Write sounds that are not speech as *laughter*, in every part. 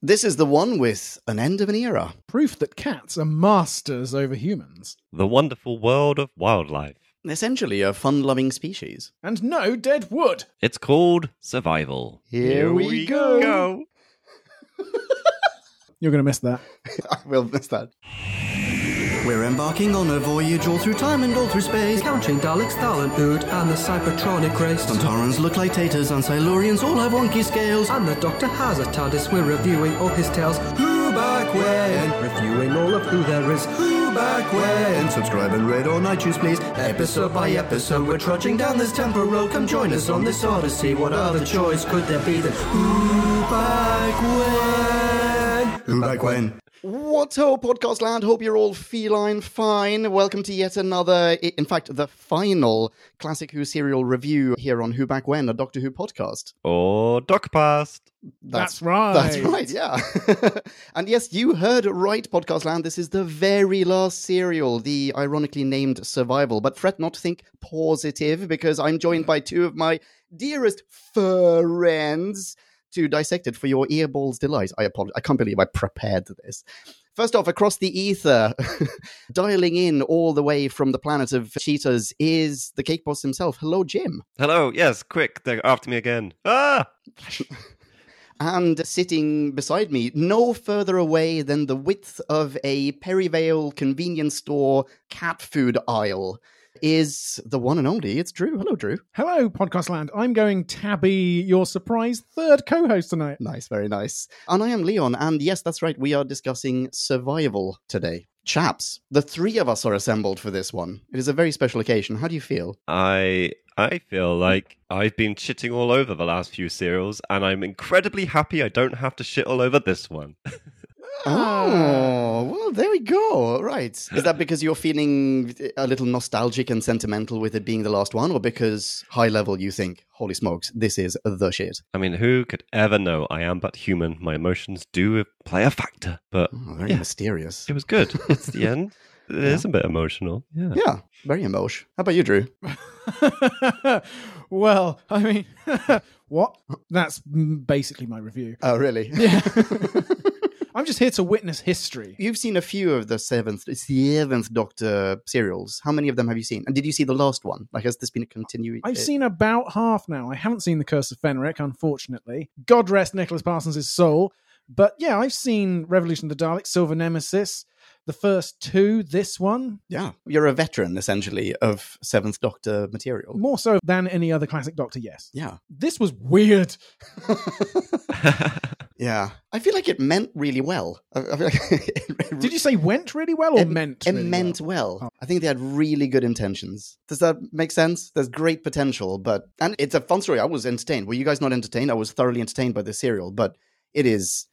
This is the one with an end of an era. Proof that cats are masters over humans. The wonderful world of wildlife. Essentially a fun loving species. And no dead wood. It's called survival. Here we go. *laughs* You're going to miss that. *laughs* I will miss that. We're embarking on a voyage all through time and all through space. Counting Daleks, Thal Ood, and the Cybertronic race. Sontarans look like taters, and Silurians all have wonky scales. And the Doctor has a TARDIS. We're reviewing all his tales. Who back when? Reviewing all of who there is. Who back when? Subscribe and rate on iTunes, please. Episode by episode, we're trudging down this temporal road. Come join us on this odyssey. What other choice could there be than Who back when? Who back when? What's ho, podcast land? Hope you're all feline fine. Welcome to yet another, in fact, the final Classic Who serial review here on Who Back When, a Doctor Who podcast. Or Dockpast. That's right. That's right, yeah. *laughs* and yes, you heard right, Podcast Land. This is the very last serial, the ironically named Survival. But fret not to think positive, because I'm joined by two of my dearest friends to dissect it for your earballs' delight. I apologize. I can't believe I prepared this. First off, across the ether, *laughs* dialing in all the way from the planet of cheetahs is the cake boss himself. Hello, Jim. Hello, yes, quick, they're after me again. Ah! *laughs* and sitting beside me, no further away than the width of a Perivale convenience store cat food aisle, is the one and only. It's Drew. Hello, Drew. Hello, Podcast Land. I'm going Tabby, your surprise third co host tonight. Nice, very nice. And I am Leon, and yes, that's right, we are discussing survival today. Chaps, the three of us are assembled for this one. It is a very special occasion. How do you feel? I I feel like I've been shitting all over the last few serials, and I'm incredibly happy I don't have to shit all over this one. *laughs* Oh, well, there we go. Right. Is that because you're feeling a little nostalgic and sentimental with it being the last one, or because high level you think, holy smokes, this is the shit? I mean, who could ever know I am but human? My emotions do play a factor, but Oh, very Yeah. mysterious. it was good. *laughs* It's the end. It is a bit emotional. Yeah. Yeah, very emotion. How about you, Drew? *laughs* well, I mean, *laughs* what? That's basically my review. Oh, really? Yeah. I'm just here to witness history. You've seen a few of the seventh, it's the seventh Doctor serials. How many of them have you seen? And did you see the last one? Like, has this been a continuing? I've seen about half now. I haven't seen The Curse of Fenric, unfortunately. God rest Nicholas Parsons' soul. But yeah, I've seen Revolution of the Daleks, Silver Nemesis, the first two, this one, Yeah, you're a veteran essentially of Seventh Doctor material. more so than any other classic Doctor, yes. Yeah, This was weird. *laughs* *laughs* yeah. I feel like it meant really well. I, I feel like *laughs* it Did you say went really well or It- meant? It really meant well? well. Oh. I think they had really good intentions. Does that make sense? There's great potential, but and it's a fun story. I was entertained. Were you guys not entertained? I was thoroughly entertained by the serial, but it is.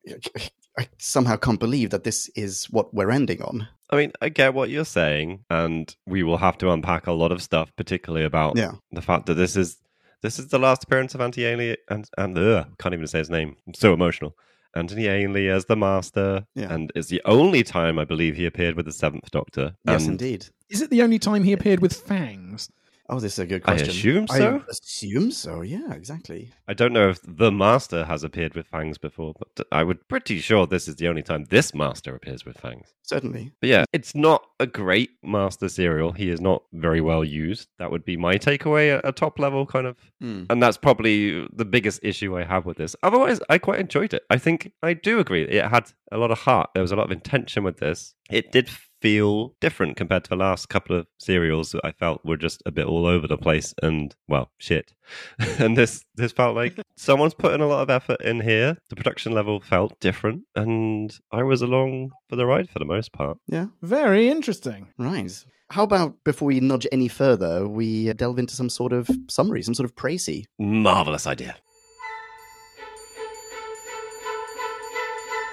I somehow can't believe that this is what we're ending on. I mean, I get what you're saying, and we will have to unpack a lot of stuff, particularly about Yeah. the fact that this is this is the last appearance of Anthony Ainley and and ugh, can't even say his name. I'm so emotional. Anthony Ainley as the Master, Yeah. and it's the only time I believe he appeared with the Seventh Doctor. Yes, and indeed. Is it the only time he appeared with fangs? Oh, this is a good I question. assume so. I assume so. Yeah, exactly. I don't know if the Master has appeared with fangs before, but I would pretty sure this is the only time this Master appears with fangs. Certainly. But yeah, it's not a great Master serial. He is not very well used. That would be my takeaway at a top level kind of Hmm. And that's probably the biggest issue I have with this. Otherwise, I quite enjoyed it. I think I do agree. It had a lot of heart. There was a lot of intention with this. It did feel different compared to the last couple of serials that I felt were just a bit all over the place and well, shit. *laughs* and this this felt like someone's putting a lot of effort in here. The production level felt different and I was along for the ride for the most part. Yeah. Very interesting. Right. How about before we nudge any further, we delve into some sort of summary, some sort of précis? Marvelous idea.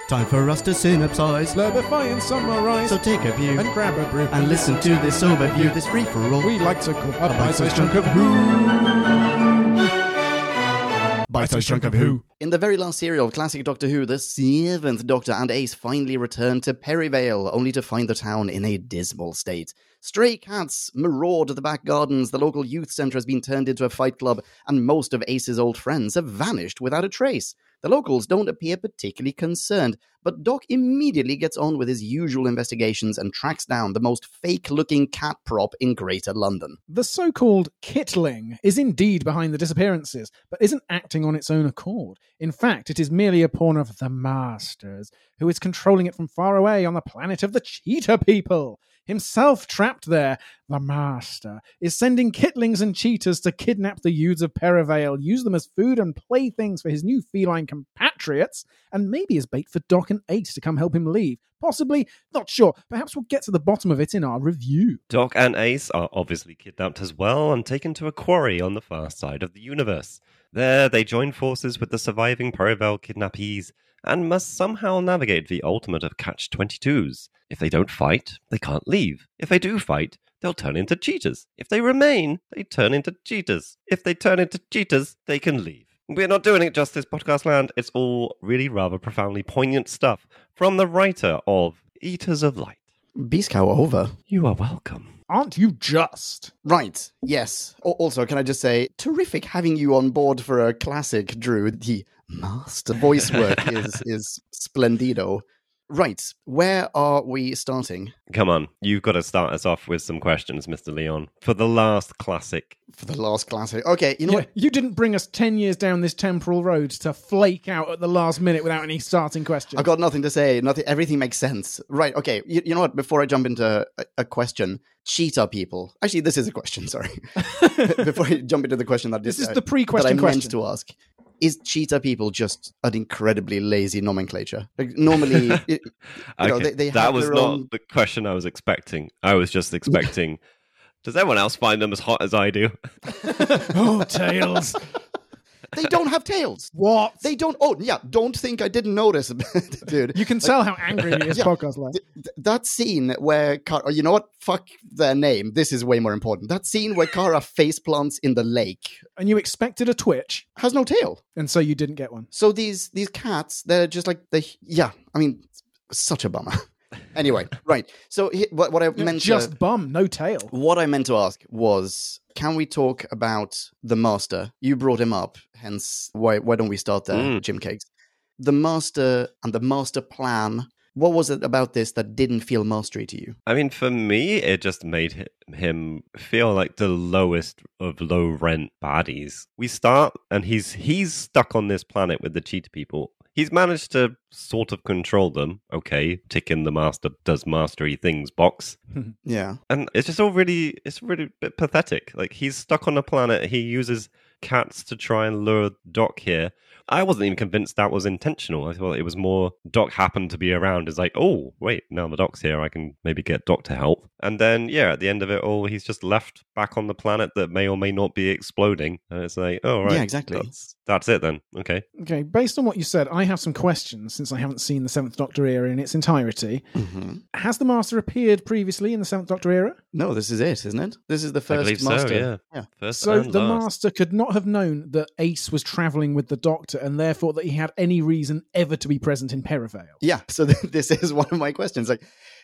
Time for us to synopsize. Slurpify and summarize So take a view and grab a brew and listen to this overview, this free for all. we like to call a bite-sized bite-sized chunk of who. Bite-sized chunk of who. In the very last serial of classic Doctor Who, the seventh Doctor and Ace finally return to Perivale, only to find the town in a dismal state. Stray cats maraud the back gardens, the local youth centre has been turned into a fight club, and most of Ace's old friends have vanished without a trace. The locals don't appear particularly concerned, but Doc immediately gets on with his usual investigations and tracks down the most fake looking cat prop in Greater London. The so called Kitling is indeed behind the disappearances, but isn't acting on its own accord. In fact, it is merely a pawn of the Masters, who is controlling it from far away on the planet of the Cheetah People. Himself trapped there, the Master is sending Kitlings and cheetahs to kidnap the youths of Perivale, use them as food and playthings for his new feline compatriots, and maybe as bait for Doc and Ace to come help him leave. Possibly, not sure. Perhaps we'll get to the bottom of it in our review. Doc and Ace are obviously kidnapped as well and taken to a quarry on the far side of the universe. There, they join forces with the surviving Perivale kidnappees and must somehow navigate the ultimate of catch 22s. If they don't fight, they can't leave. If they do fight, they'll turn into cheetahs. If they remain, they turn into cheetahs. If they turn into cheetahs, they can leave. We're not doing it justice, Podcast Land. It's all really rather profoundly poignant stuff from the writer of Eaters of Light. Beast cow over. You are welcome. Aren't you just? Right, yes. Al- Also, can I just say, terrific having you on board for a classic, Drew. The master voice work *laughs* is, is splendido. Right, where are we starting Come on, you've got to start us off with some questions, Mr. Leon, for the last classic. for the last classic? Okay, you know Yeah, what? you didn't bring us 10 years down this temporal road to flake out at the last minute without any starting questions. I've got nothing to say. Nothing. Everything makes sense. Right. Okay. You, you know what? Before I jump into a, a question, cheetah people. Actually, this is a question. *laughs* Sorry. *laughs* Before I jump into the question that This is is the pre-question that I meant question. to ask. Is cheetah people just an incredibly lazy nomenclature? Like normally, *laughs* it, you know, they, they that have was not own. the question I was expecting. I was just expecting. *laughs* Does everyone else find them as hot as I do? *laughs* oh, Tails. They don't have tails. what? They don't. Oh, yeah. Don't think I didn't notice, *laughs* dude. you can tell how angry he is, Yeah. podcast lad. Th- th- that scene where Karra, oh, you know what? Fuck their name. This is way more important. That scene where Karra face plants in the lake And you expected a twitch, has no tail. and so you didn't get one. So these these cats, they're just like they. Yeah, I mean, such a bummer. *laughs* anyway, right. So what what I meant Just to, bum, no tail. what I meant to ask was, can we talk about the master? You brought him up, hence why why don't we start there, Mm. Jim Cakes? The master and the master plan. What was it about this that didn't feel mastery to you? I mean, for me, it just made him feel like the lowest of low rent baddies. We start, and he's he's stuck on this planet with the cheetah people. He's managed to sort of control them. Okay, tick in the master does mastery things box. *laughs* Yeah. and it's just all really it's really a bit pathetic. Like he's stuck on a planet. He uses cats to try and lure doc here. I wasn't even convinced that was intentional. I thought it was more doc happened to be around. Is like oh wait now the doc's here. I can maybe get doc to help. And then yeah at the end of it all he's just left back on the planet that may or may not be exploding. And it's like oh right. Yeah, exactly. that's, that's it then okay Okay, based on what you said, I have some questions since I haven't seen the Seventh Doctor era in its entirety. hmm Has the Master appeared previously in the Seventh Doctor era? No, this is it, isn't it? This is the first believe master. so yeah Yeah. first So the last. Master could not have known that Ace was travelling with the Doctor, and therefore that he had any reason ever to be present in Perivale. Yeah, so th- *laughs* this is one of my questions. Like,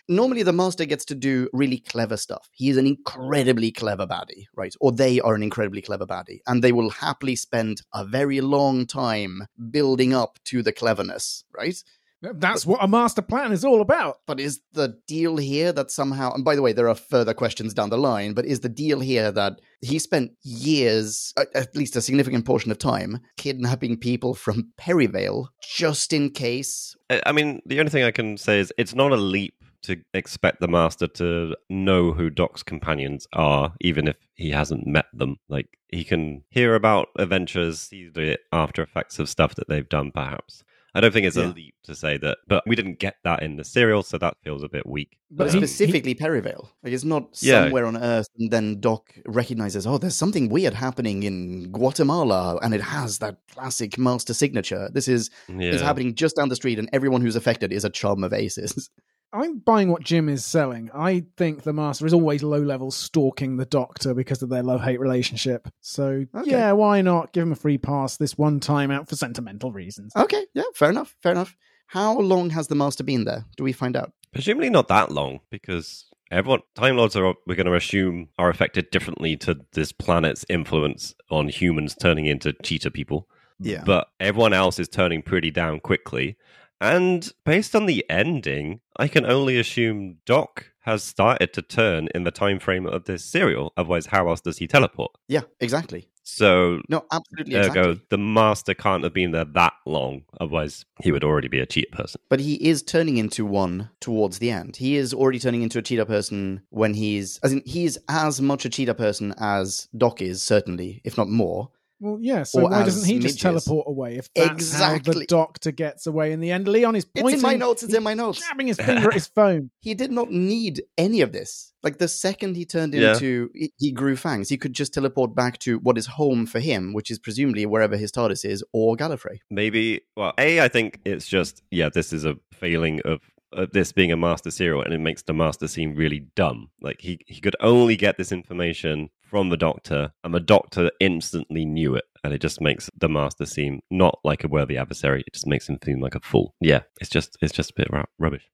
normally the master gets to do really clever stuff. He is an incredibly clever baddie, right? Or they are an incredibly clever baddie, and they will happily spend a very long time building up to the cleverness, right? That's what a master plan is all about. But is the deal here that somehow, and by the way, there are further questions down the line, but is the deal here that he spent years, at least a significant portion of time, kidnapping people from Perivale just in case? I I mean, the only thing I can say is it's not a leap to expect the master to know who Doc's companions are, even if he hasn't met them. Like, he can hear about adventures, see the after effects of stuff that they've done, perhaps. I don't think it's Yeah. a leap to say that, but we didn't get that in the serial, so that feels a bit weak. But But he- specifically Perivale. Like it's not Yeah. somewhere on Earth and then Doc recognizes, oh, there's something weird happening in Guatemala and it has that classic master signature. This is Yeah. is happening just down the street and everyone who's affected is a chum of aces. *laughs* I'm buying what Jim is selling. I think the Master is always low level stalking the Doctor because of their love hate relationship. So, Okay. yeah, why not give him a free pass this one time out for sentimental reasons? okay, yeah, fair enough, fair enough. How long has the master been there? Do we find out? Presumably not that long, because everyone Time Lords are we're going to assume are affected differently to this planet's influence on humans turning into cheetah people. Yeah. But everyone else is turning pretty down quickly. And based on the ending, I can only assume Doc has started to turn in the time frame of this serial. Otherwise, how else does he teleport? Yeah, exactly. So No, absolutely there exactly. The master can't have been there that long. Otherwise, he would already be a cheetah person. But he is turning into one towards the end. He is already turning into a cheetah person when he's as in he's as much a cheetah person as Doc is, certainly, if not more. Well, yeah. So Or why doesn't he just teleport away? If that's how the doctor gets away in the end, Leon is It's pointing. in my notes, it's in my notes. Jabbing his finger at his phone. *laughs* He did not need any of this. Like the second he turned Yeah. into he- he grew fangs, he could just teleport back to what is home for him, which is presumably wherever his TARDIS is, or Gallifrey. Maybe, well, A, I think it's just, yeah, this is a failing of, of this being a master serial, and it makes the master seem really dumb. Like, he, he could only get this information from the doctor, and the doctor instantly knew it. And it just makes the master seem not like a worthy adversary. It just makes him seem like a fool. Yeah, it's just it's just a bit ru- rubbish.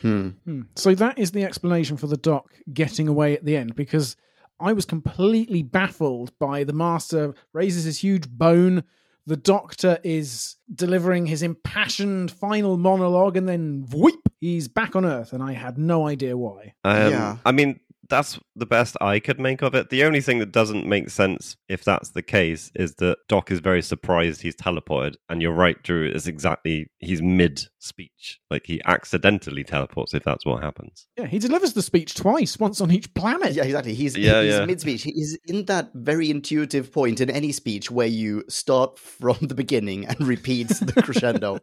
Hmm. Hmm. So that is the explanation for the doc getting away at the end because I was completely baffled by the master raises his huge bone. The doctor is delivering his impassioned final monologue, and then whoop, he's back on Earth, and I had no idea why. Um, Yeah. I mean, that's the best I could make of it. The only thing that doesn't make sense, if that's the case, is that Doc is very surprised he's teleported. And you're right, Drew, it's exactly, he's mid speech. Like he accidentally teleports if that's what happens. Yeah, he delivers the speech twice, once on each planet. Yeah, exactly. He's Yeah, he's yeah. mid speech. He's in that very intuitive point in any speech where you start from the beginning and repeat the *laughs* crescendo.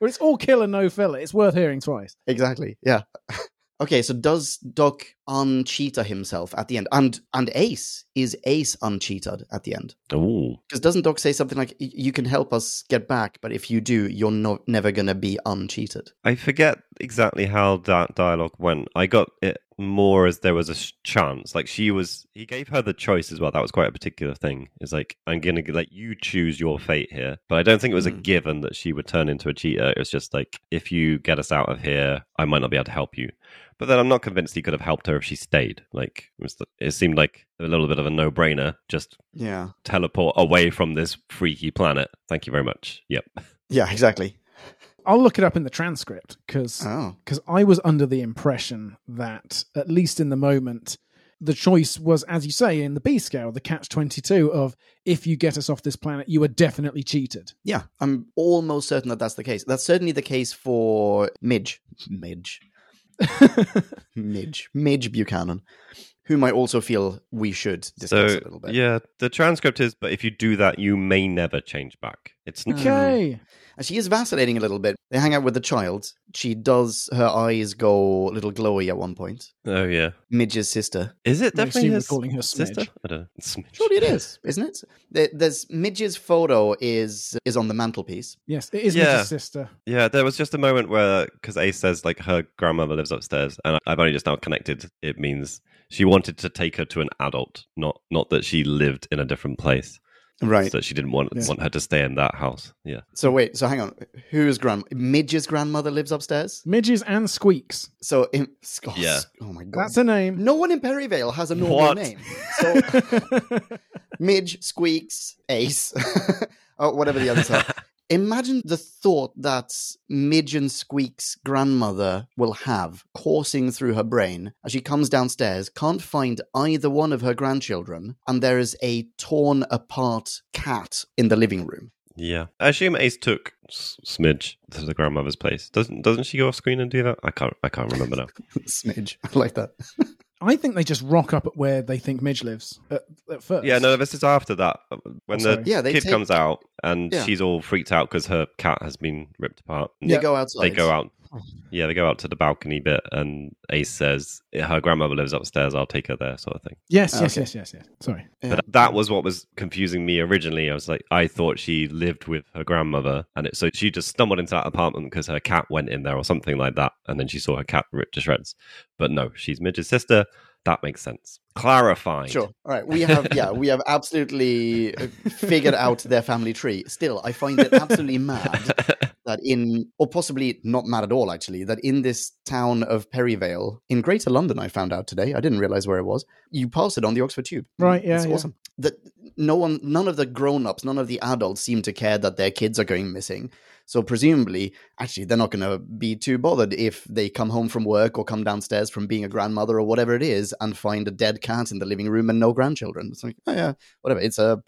But it's all kill and no filler. It's worth hearing twice. Exactly. Yeah. Okay, so does Doc uncheetah himself at the end? And and Ace is Ace uncheated at the end? Ooh. Because doesn't Doc say something like, "You can help us get back, but if you do, you're no- never gonna be uncheated"? I forget exactly how that dialogue went. I got it more as there was a sh- chance. Like she was, he gave her the choice as well. That was quite a particular thing. It's like, I'm going to let you choose your fate here. But I don't think it was a Mm. given that she would turn into a cheater. It was just like, if you get us out of here, I might not be able to help you. But then I'm not convinced he could have helped her if she stayed. Like, it, was, it seemed like a little bit of a no brainer. Just Yeah. teleport away from this freaky planet. Thank you very much. Yep. Yeah. Exactly. I'll look it up in the transcript because Oh. because I was under the impression that, at least in the moment, the choice was, as you say, in the B scale, the catch 22 of if you get us off this planet, you are definitely cheated. Yeah, I'm almost certain that that's the case. That's certainly the case for Midge. Midge. *laughs* Midge. Midge Buchanan, whom I also feel we should discuss So a little bit. yeah, the transcript is, but if you do that, you may never change back. It's not. Okay. And she is vacillating a little bit. They hang out with the child. She does, her eyes go a little glowy at one point. Oh yeah, Midge's sister. is it definitely assume his calling her sister? Smidge. I don't know. It's Smidge. Surely it *laughs* is, isn't it? There- There's Midge's photo is is on the mantelpiece. Yes, it is Yeah. Midge's sister. Yeah, there was just a moment where because Ace says like her grandmother lives upstairs, and I've only just now connected. It means she wanted to take her to an adult, not not that she lived in a different place. Right. So she didn't want Yeah. want her to stay in that house. Yeah. So wait, so hang on. Who is grand Midge's grandmother lives upstairs? Midges and Squeaks. So in, oh, Yeah. Oh my god. That's a name. No one in Perivale has a normal What? name. So *laughs* Midge, Squeaks, Ace, *laughs* or oh, whatever the others are. *laughs* Imagine the thought that Midge and Squeak's grandmother will have coursing through her brain as she comes downstairs, can't find either one of her grandchildren, and there is a torn apart cat in the living room. Yeah, I assume Ace took Smidge to the grandmother's place. Doesn't doesn't she go off screen and do that? I can't I can't remember now. *laughs* Smidge. I like that. *laughs* I think they just rock up at where they think Midge lives at, at first. Yeah, no, this is after that when Oh, the. Yeah, they kid take- comes out and Yeah. she's all freaked out because her cat has been ripped apart. They Yeah. go outside. They go out. Yeah, they go out to the balcony bit, and Ace says her grandmother lives upstairs. I'll take her there, sort of thing. Yes, yes, Okay. yes, yes, yes. Sorry. Yeah. But that was what was confusing me originally. I was like, I thought she lived with her grandmother, and it, so she just stumbled into that apartment because her cat went in there or something like that, and then she saw her cat ripped to shreds. But no, she's Midge's sister. That makes sense. Clarified. Sure. All right. We have, yeah, we have absolutely uh, figured out their family tree. Still, I find it absolutely mad *laughs* that in, or possibly not mad at all, actually, that in this town of Perivale in Greater London, I found out today, I didn't realize where it was, you pass it on the Oxford Tube. Right, yeah, It's yeah. awesome. That no one, none of the grown ups, none of the adults seem to care that their kids are going missing. So presumably, actually, they're not going to be too bothered if they come home from work or come downstairs from being a grandmother or whatever it is and find a dead cat in the living room and no grandchildren. It's like, oh yeah, whatever. It's a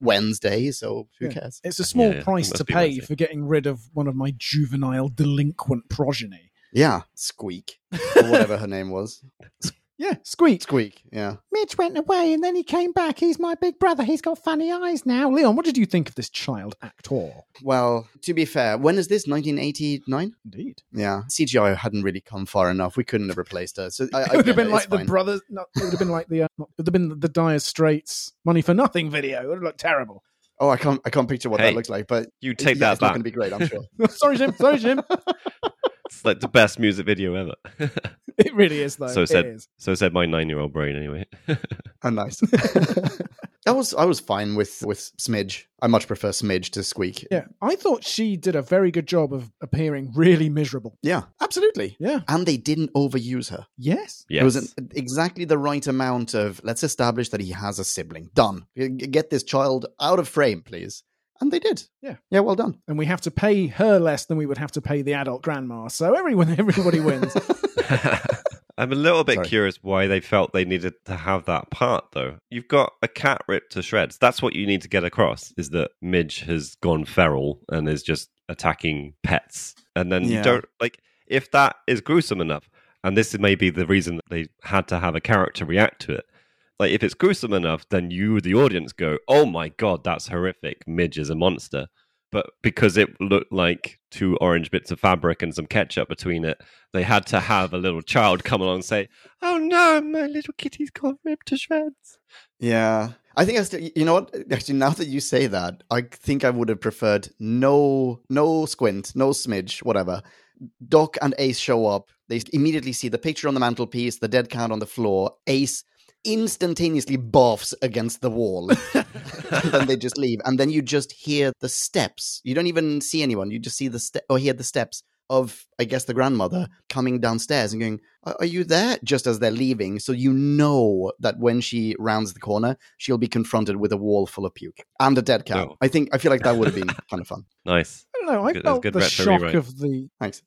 Wednesday, so who Yeah. cares? It's a small Yeah, yeah. price Must to pay Wednesday. for getting rid of one of my juvenile delinquent progeny. Yeah, Squeak or whatever her name was. *laughs* Yeah, squeak. Squeak. Yeah. Midge went away and then he came back. He's my big brother. He's got funny eyes now. Leon, what did you think of this child actor? Well, to be fair, when is this? 1989. Indeed. Yeah, CGI hadn't really come far enough. We couldn't have replaced her. So I, I It would have been it, like the fine. brothers. No, it would have been like the. Uh, it would have been the Dire Straits "Money for Nothing" video. It would have looked terrible. Oh, I can't. I can't picture what Hey, that looks like. But You take yeah, that it's not going to be great. I'm sure. *laughs* sorry, Jim. Sorry, Jim. *laughs* It's like the best music video ever. *laughs* It really is, though. So It said- is. so said my nine-year-old brain. Anyway. *laughs* oh, nice. *laughs* I was. I was fine with with Smidge. I much prefer Smidge to Squeak. Yeah, I thought she did a very good job of appearing really miserable. Yeah, absolutely. Yeah. And they didn't overuse her. Yes. yes. It was an, exactly the right amount of let's establish that he has a sibling. Done. Get this child out of frame, please. And they did. Yeah. Yeah, well done. And we have to pay her less than we would have to pay the adult grandma. So everyone, *laughs* everybody wins. *laughs* *laughs* I'm a little bit Sorry. curious why they felt they needed to have that part, though. You've got a cat ripped to shreds. That's what you need to get across: is that Midge has gone feral and is just attacking pets. And then Yeah. you don't like if that is gruesome enough. And this may be the reason that they had to have a character react to it. Like if it's gruesome enough, then you, the audience, go, "Oh my god, that's horrific! Midge is a monster." But because it looked like two orange bits of fabric and some ketchup between it, they had to have a little child come along and say, "Oh no, my little kitty's got ripped to shreds." Yeah. I think I still, you know what? Actually, now that you say that, I think I would have preferred no, no squint, no smidge, whatever. Doc and Ace show up. They immediately see the picture on the mantelpiece, the dead cat on the floor. Ace instantaneously barfs against the wall. *laughs* and then they just leave. And then you just hear the steps. You don't even see anyone. You just see the step or hear the steps of, I guess, the grandmother coming downstairs and going, "Are are you there?" Just as they're leaving. So you know that when she rounds the corner, she'll be confronted with a wall full of puke and a dead cat. Oh. I think, I feel like that would have been kind of fun. *laughs* Nice. I don't know. I Good- felt good the shock rewrite. of the. Thanks.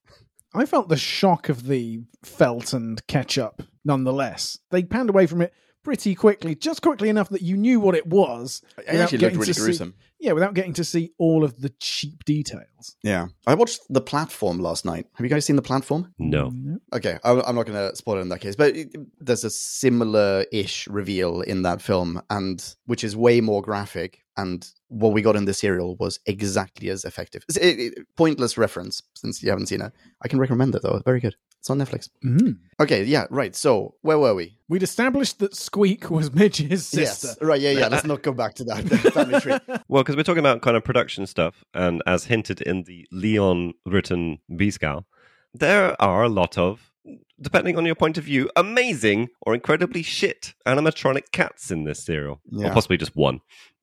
I felt the shock of the felt and ketchup. Nonetheless, they panned away from it pretty quickly, just quickly enough that you knew what it was. It without actually looked getting really to see- gruesome. Yeah, without getting to see all of the cheap details. Yeah. I watched The Platform last night. Have you guys seen The Platform? No. Okay, I- I'm not going to spoil it in that case, but it- there's a similar-ish reveal in that film, and which is way more graphic. And what we got in the serial was exactly as effective. It's a, a- pointless reference since you haven't seen it. I can recommend it though; very good. It's on Netflix. Mm. Okay, yeah, right. So where were we? We'd established that Squeak was Midge's sister. Yes, right. Yeah, yeah. Let's not go back to that *laughs* family tree. Well, because we're talking about kind of production stuff, and as hinted in the Leon written B-Scal, there are a lot of, depending on your point of view, amazing or incredibly shit animatronic cats in this serial. Yeah. Or possibly just one.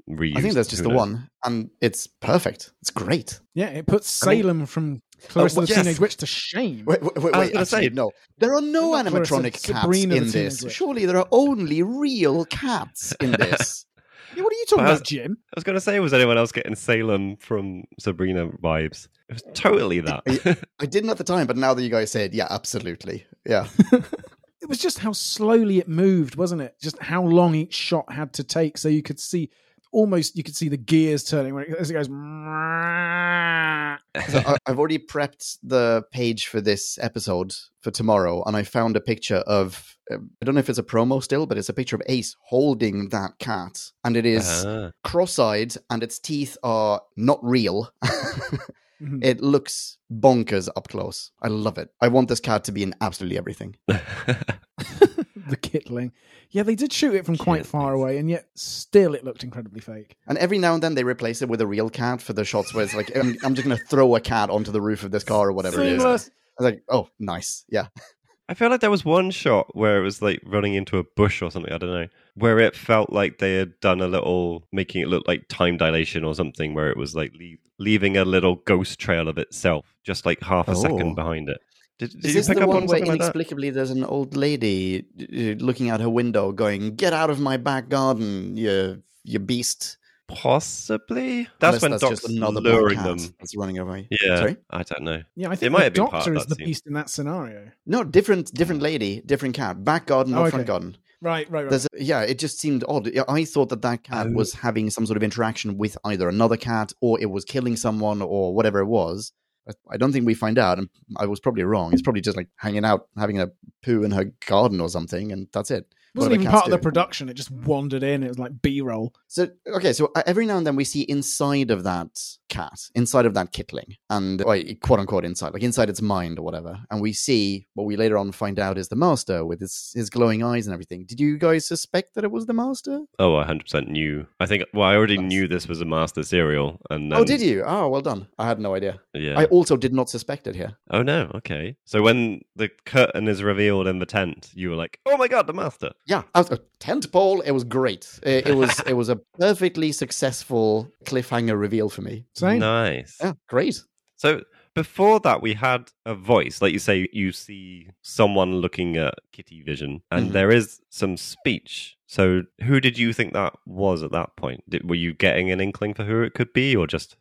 Reused, I think that's just the one, and it's perfect. It's great. Yeah, it puts I mean- Salem from oh, Clarissa well, the yes. Teenage Witch to shame. Wait, wait, wait. I was wait, gonna actually, say- no. There are no Not Clarissa, animatronic cats Sabrina in this. Witch. Surely there are only real cats in *laughs* this. Yeah, what are you talking was- about, Jim? I was going to say, was anyone else getting Salem from Sabrina vibes? It was totally that. *laughs* I didn't at the time, but now that you guys say it, yeah, absolutely. Yeah. *laughs* It was just how slowly it moved, wasn't it? Just how long each shot had to take, so you could see almost you could see the gears turning when it, as it goes. So I, I've already prepped the page for this episode for tomorrow, and I found a picture of um, I don't know if it's a promo still, but it's a picture of Ace holding that cat, and it is Ah. cross-eyed, and its teeth are not real. Mhm. *laughs* it looks bonkers up close. I love it. I want this cat to be in absolutely everything. *laughs* *laughs* the Kitling. Yeah, they did shoot it from quite far away, and yet still it looked incredibly fake. And every now and then they replace it with a real cat for the shots where it's like, I'm, I'm just going to throw a cat onto the roof of this car or whatever it is. Seamless. I was like, oh, nice. Yeah. I feel like there was one shot where it was like running into a bush or something. I don't know where it felt like they had done a little, making it look like time dilation or something, where it was like leave, leaving a little ghost trail of itself, just like half a Oh. second behind it. Did, did Is you this pick the up one on where something like inexplicably there's an old lady uh, looking out her window, going, "Get out of my back garden, you you beast!" Possibly. That's Unless when that's Doc's just another luring cat them. that's running away. Yeah, Sorry? I don't know. Yeah, I think might the have been part doctor is the scene. beast in that scenario. No, different different lady, different cat. Back garden, Oh, not okay. front garden. Right, right, right. A, yeah, it just seemed odd. I thought that that cat Oh. was having some sort of interaction with either another cat or it was killing someone or whatever it was. I- don't think we find out, and I was probably wrong. It's probably just like hanging out, having a poo in her garden or something, and that's it. it wasn't even part of the production. It just wandered in. It was like B roll. So okay, so every now and then we see inside of that cat, inside of that Kitling, and quote unquote inside, like inside its mind or whatever, and we see what we later on find out is the master with his his glowing eyes and everything. Did you guys suspect that it was the master? Oh, I 100% knew. I think, well, I already Nice. knew this was a master serial. And oh, did you? Oh, well done. I had no idea. Yeah. I also did not suspect it here. Oh, no. Okay. So when the curtain is revealed in the tent, you were like, oh my God, the master. Yeah, I was, uh, tent pole. It was great. It, it was *laughs* it was a perfectly successful cliffhanger reveal for me. Same. Nice. Yeah, great. So before that, we had a voice. Like you say, you see someone looking at Kitty Vision, and Mhm. there is some speech. So who did you think that was at that point? Did, were you getting an inkling for who it could be, or just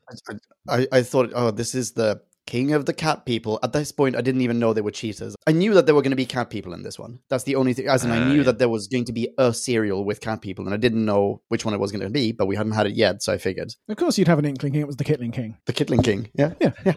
I, I thought, oh, this is the king of the cat people. At this point, I didn't even know they were cheaters. I knew that there were going to be cat people in this one. That's the only thing. As in, I Ah, knew yeah. that there was going to be a serial with cat people, and I didn't know which one it was going to be, but we hadn't had it yet, so I figured Of course, you'd have an inkling. It was the Kitling King. the Kitling King. Yeah, Yeah, yeah.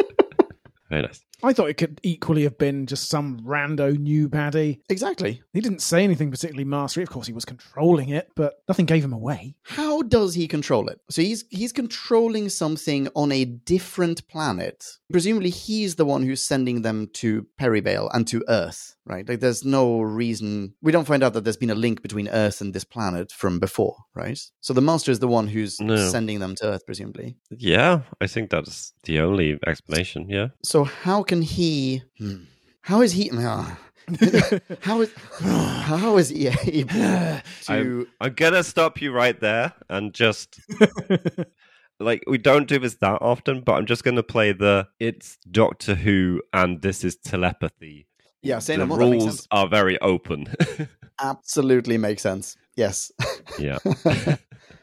*laughs* very nice? I thought it could equally have been just some rando new baddie. exactly. He didn't say anything particularly mastery. Of course, he was controlling it, but nothing gave him away. How does he control it? So he's he's controlling something on a different planet. Presumably, he's the one who's sending them to Perivale and to Earth, right? Like, there's no reason we don't find out that there's been a link between Earth and this planet from before, right? So the master is the one who's No. sending them to Earth, presumably. Yeah, I think that's the only explanation. Yeah. So how can he? hmm, How is he? ah. *laughs* how is how is he able *sighs* to? I'm gonna stop you right there and just *laughs* like we don't do this that often, but I'm just gonna play the it's Doctor Who and this is telepathy. Yeah, say the rules are very open. *laughs* Absolutely makes sense. Yes. yeah.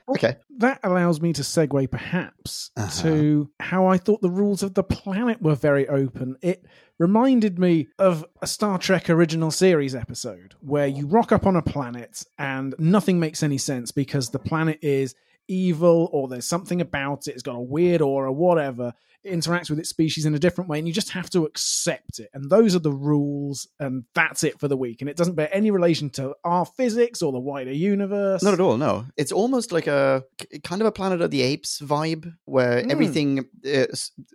Okay. that allows me to segue perhaps Uh-huh. to how I thought the rules of the planet were very open. It reminded me of a Star Trek original series episode where you rock up on a planet and nothing makes any sense because the planet is evil or there's something about it, it's got a weird aura, whatever. It interacts with its species in a different way, and you just have to accept it. And those are the rules, and that's it for the week. And it doesn't bear any relation to our physics or the wider universe. Not at all. No, it's almost like a kind of a Planet of the Apes vibe, where Hmm. everything, uh,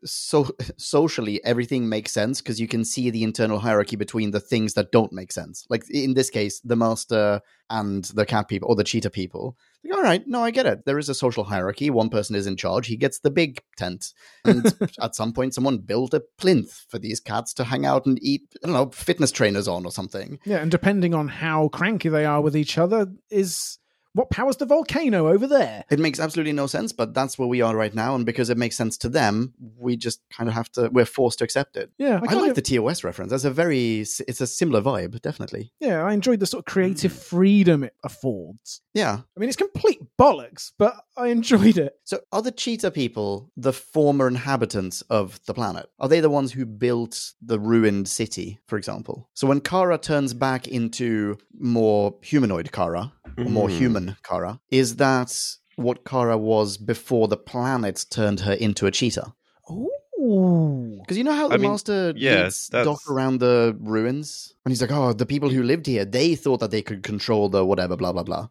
so *laughs* socially, everything makes sense because you can see the internal hierarchy between the things that don't make sense. Like in this case, the master and the cat people or the cheetah people. Like, all right, no, I get it. There is a social hierarchy. One person is in charge. He gets the big tent, *laughs* and at some point, someone built a plinth for these cats to hang out and eat. I don't know, fitness trainers on or something. Yeah, and depending on how cranky they are with each other, is what powers the volcano over there? It makes absolutely no sense, but that's where we are right now, and because it makes sense to them, we just kind of have to. We're forced to accept it. Yeah, I, kind like of- the TOS reference. That's a very. It's a similar vibe, definitely. Yeah, I enjoyed the sort of creative Hmm. freedom it affords. Yeah. I mean, it's complete bollocks, but I enjoyed it. So, are the cheetah people the former inhabitants of the planet? Are they the ones who built the ruined city, for example? So, when Karra turns back into more humanoid Karra, or more Hmm. Human Karra, is that what Karra was before the planet turned her into a cheetah? Ooh. Because you know how the I mean, master yeah, leads that's- Doc around the ruins? And he's like, oh, the people who lived here, they thought that they could control the whatever, blah, blah, blah.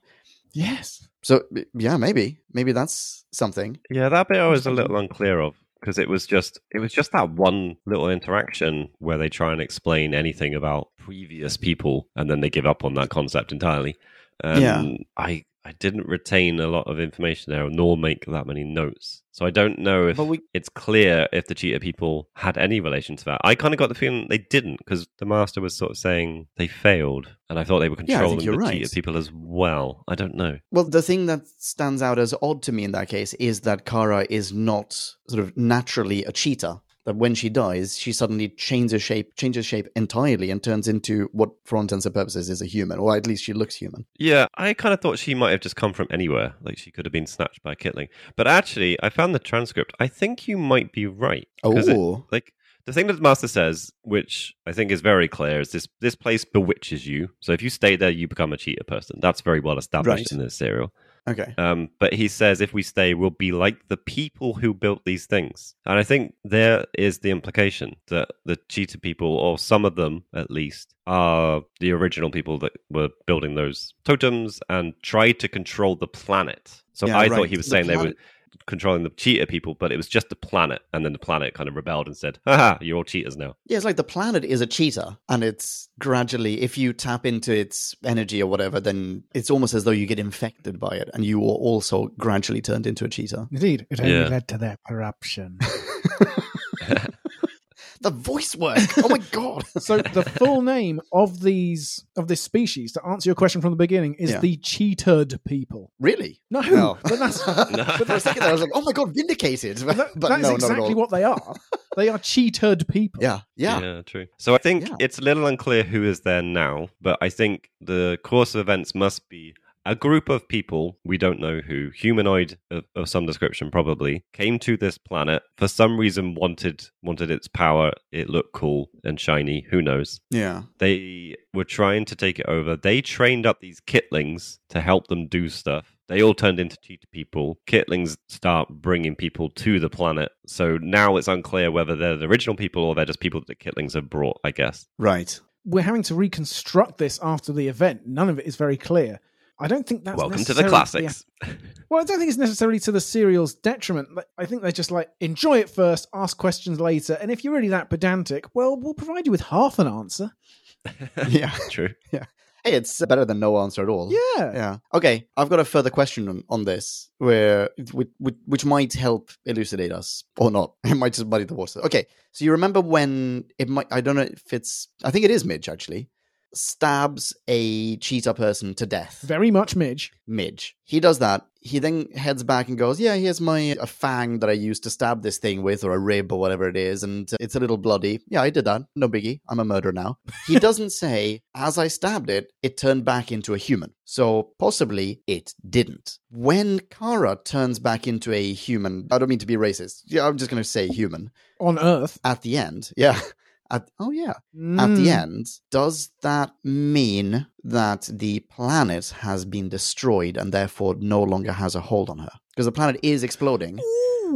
Yes. So, yeah, maybe. Maybe that's something. Yeah, that bit I was a little unclear of because it was just it was just that one little interaction where they try and explain anything about previous people and then they give up on that concept entirely. Um, Yeah. I I didn't retain a lot of information there, nor make that many notes. So I don't know if we- it's clear if the cheetah people had any relation to that. I kind of got the feeling they didn't because the master was sort of saying they failed, and I thought they were Yeah, controlling you're the right. cheetah people as well. I don't know. Well, the thing that stands out as odd to me in that case is that Karra is not sort of naturally a cheetah. That when she dies, she suddenly changes shape, changes shape entirely, and turns into what, for all intents and purposes, is a human, or at least she looks human. Yeah, I kind of thought she might have just come from anywhere, like she could have been snatched by a Kitling. But actually, I found the transcript. I think you might be right. 'Cause it- Oh, like the thing that the master says, which I think is very clear, is this: this place bewitches you. So if you stay there, you become a cheater person. That's very well established Right. in this serial. Okay. Um, but he says if we stay, we'll be like the people who built these things. And I think there is the implication that the cheetah people, or some of them at least, are the original people that were building those totems and tried to control the planet. So Yeah, I right. thought he was The saying they were planet- controlling the cheetah people, but it was just the planet. And then the planet kind of rebelled and said, haha, you're all cheaters now. Yeah, it's like the planet is a cheetah, and it's gradually, if you tap into its energy or whatever, then it's almost as though you get infected by it, and you are also gradually turned into a cheetah. Indeed, it only Yeah. led to their corruption. *laughs* *laughs* The voice work! Oh my *laughs* god! so the full name of these of this species, to answer your question from the beginning, is Yeah. the cheetah'd people. really? No, *laughs* No. but that's But for a second, there, I was like, "Oh my god, vindicated!" But, that, *laughs* but that is no, not at exactly all. what they are. They are cheetah'd people. Yeah, yeah, true. So I think Yeah. it's a little unclear who is there now, but I think the course of events must be a group of people, we don't know who, humanoid of, of some description probably, came to this planet for some reason wanted wanted its power, it looked cool and shiny, who knows. yeah. They were trying to take it over. They trained up these kitlings to help them do stuff. They all turned into cheetah people. Kitlings start bringing people to the planet. So now it's unclear whether they're the original people or they're just people that the kitlings have brought, I guess. Right. We're having to reconstruct this after the event. None of it is very clear. I don't think that's Welcome to the necessarily- classics. *laughs* Well, I don't think it's necessarily to the serial's detriment. I think they're just like enjoy it first, ask questions later, and if you're really that pedantic, well, we'll provide you with half an answer. *laughs* Yeah. True. Yeah. Hey, it's better than no answer at all. Yeah. Yeah. Okay. I've got a further question on, on this, where which, which, which might help elucidate us or not. *laughs* It might just muddy the water. Okay. So you remember when it might? I don't know if it's. I think it is Midge actually. Stabs a cheetah person to death. Very much Midge. Midge. He does that. He then heads back and goes, "Yeah, here's my a fang that I used to stab this thing with, or a rib, or whatever it is, and it's a little bloody. Yeah, I did that. No biggie. I'm a murderer now." *laughs* He doesn't say, "As I stabbed it, it turned back into a human." So possibly it didn't. When Karra turns back into a human, I don't mean to be racist. Yeah, I'm just going to say human. On Earth. At the end, yeah. At, oh yeah at the Mm. end, does that mean that the planet has been destroyed and therefore no longer has a hold on her? Because the planet is exploding.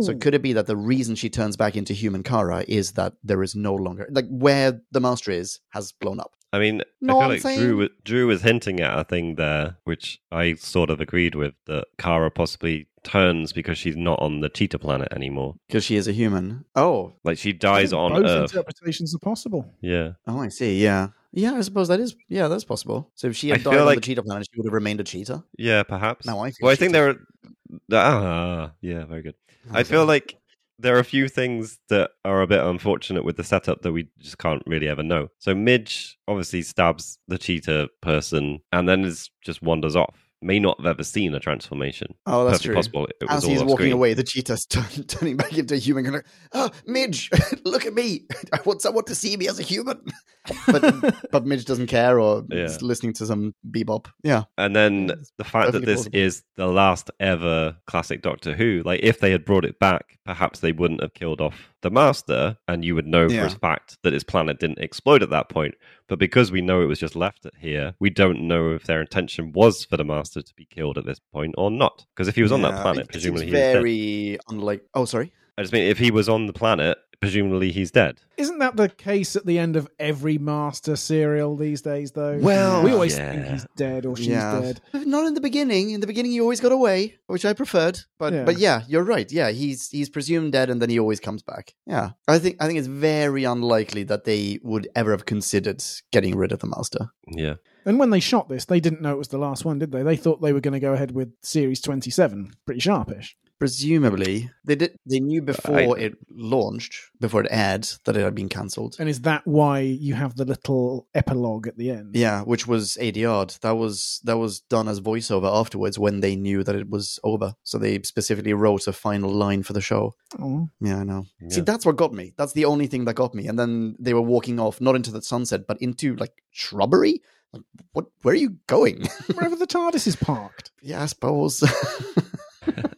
So could it be that the reason she turns back into human Karra is that there is no longer like where the master is has blown up? I mean, Know I feel I'm like Drew, saying? wa- Drew was hinting at a thing there, which I sort of agreed with, that Karra possibly turns because she's not on the cheetah planet anymore. Because she is a human. Oh, Like she dies think on both Earth. interpretations are possible. Yeah. oh, I see. Yeah, yeah. I suppose that is. Yeah, that's possible. So if she had I died on like- the cheetah planet, she would have remained a cheetah. Yeah, perhaps. Now I well, I think cheated. there are. Ah, yeah, very good. I feel like there are a few things that are a bit unfortunate with the setup that we just can't really ever know. So Midge obviously stabs the cheetah person and then is just wanders off. May not have ever seen a transformation. Oh, that's Perfectly true. possible. It As he's walking screen. away, the cheetah's *laughs* turn, turning back into a human. Going, "Oh, Midge, *laughs* look at me! *laughs* I want someone to see me as a human." but but Midge doesn't care, or Yeah. is listening to some bebop. Yeah, And then It's the fact that this plausible. is the last ever classic Doctor Who, like if they had brought it back, perhaps they wouldn't have killed off the Master, and you would know Yeah. for a fact that his planet didn't explode at that point. But because we know it was just left at here, we don't know if their intention was for the Master to be killed at this point or not. Because if he was on that planet, presumably seems he was dead. very unlike. Oh, sorry. I just mean if he was on the planet, presumably he's dead. Isn't that the case at the end of every Master serial these days, though? Well, we always yeah. think he's dead or she's yeah. dead. Not in the beginning. In the beginning, he always got away, which I preferred. But Yeah. but yeah, you're right. Yeah, he's he's presumed dead, and then he always comes back. Yeah, I think I think it's very unlikely that they would ever have considered getting rid of the master. Yeah. And when they shot this, they didn't know it was the last one, did they? They thought they were going to go ahead with Series 27. Pretty sharpish. Presumably, they did. They knew before I- it launched, before it aired, that it had been cancelled. And is that why you have the little epilogue at the end? Yeah, which was eighty odd. That was that was done as voiceover afterwards when they knew that it was over. So they specifically wrote a final line for the show. Oh. Yeah, I know. See, that's what got me. That's the only thing that got me. And then they were walking off, not into the sunset, but into like shrubbery. Like, what? Where are you going? *laughs* Wherever the TARDIS is parked. yeah, I suppose. *laughs*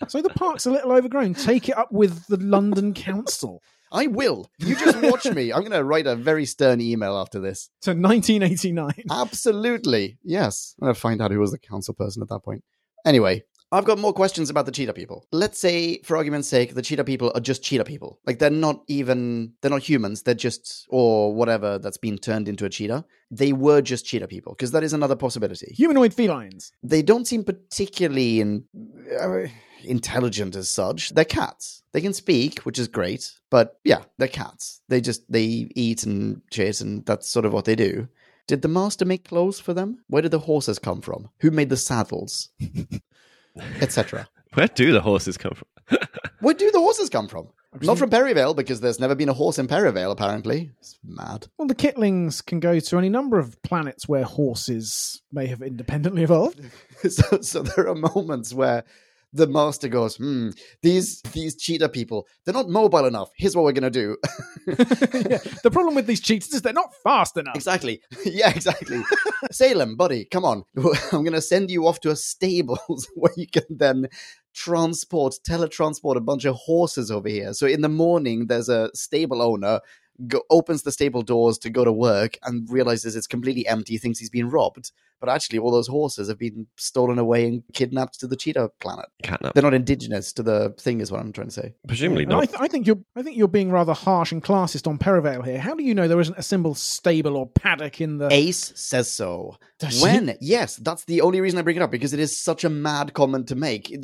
So the park's a little overgrown. Take it up with the London Council. I will. You just watch me. I'm going to write a very stern email after this. To 1989. Absolutely. Yes. I'm going to find out who was the council person at that point. Anyway, I've got more questions about the cheetah people. Let's say, for argument's sake, the cheetah people are just cheetah people. Like they're not even, they're not humans. They're just, or whatever that's been turned into a cheetah. They were just cheetah people, because that is another possibility. Humanoid felines. They don't seem particularly in, uh, intelligent as such. They're cats. They can speak, which is great. But yeah, they're cats. They just, they eat and chase, and that's sort of what they do. Did the master make clothes for them? Where did the horses come from? Who made the saddles? *laughs* Etc. Where do the horses come from? *laughs* Where do the horses come from? Not from Perivale because there's never been a horse in Perivale, apparently. It's mad. Well, the Kitlings can go to any number of planets where horses may have independently evolved. *laughs* so, so there are moments where the master goes, hmm, these these cheetah people, they're not mobile enough. Here's what we're gonna do. *laughs* yeah. The problem with these cheats is they're not fast enough. exactly. *laughs* Yeah, exactly. Salem, buddy, come on. *laughs* I'm gonna send you off to a stables where you can then transport, teletransport a bunch of horses over here. So in the morning, there's a stable owner. Go, opens the stable doors to go to work and realizes it's completely empty, thinks he's been robbed. But actually, all those horses have been stolen away and kidnapped to the cheetah planet. Catnap. They're not indigenous to the thing, is what I'm trying to say. Presumably And I, not. th- I think you're. I think you're being rather harsh and classist on Perivale here. How do you know there isn't a symbol stable or paddock in the? Ace says so. Does she? when? Yes, that's the only reason I bring it up because it is such a mad comment to make. *laughs*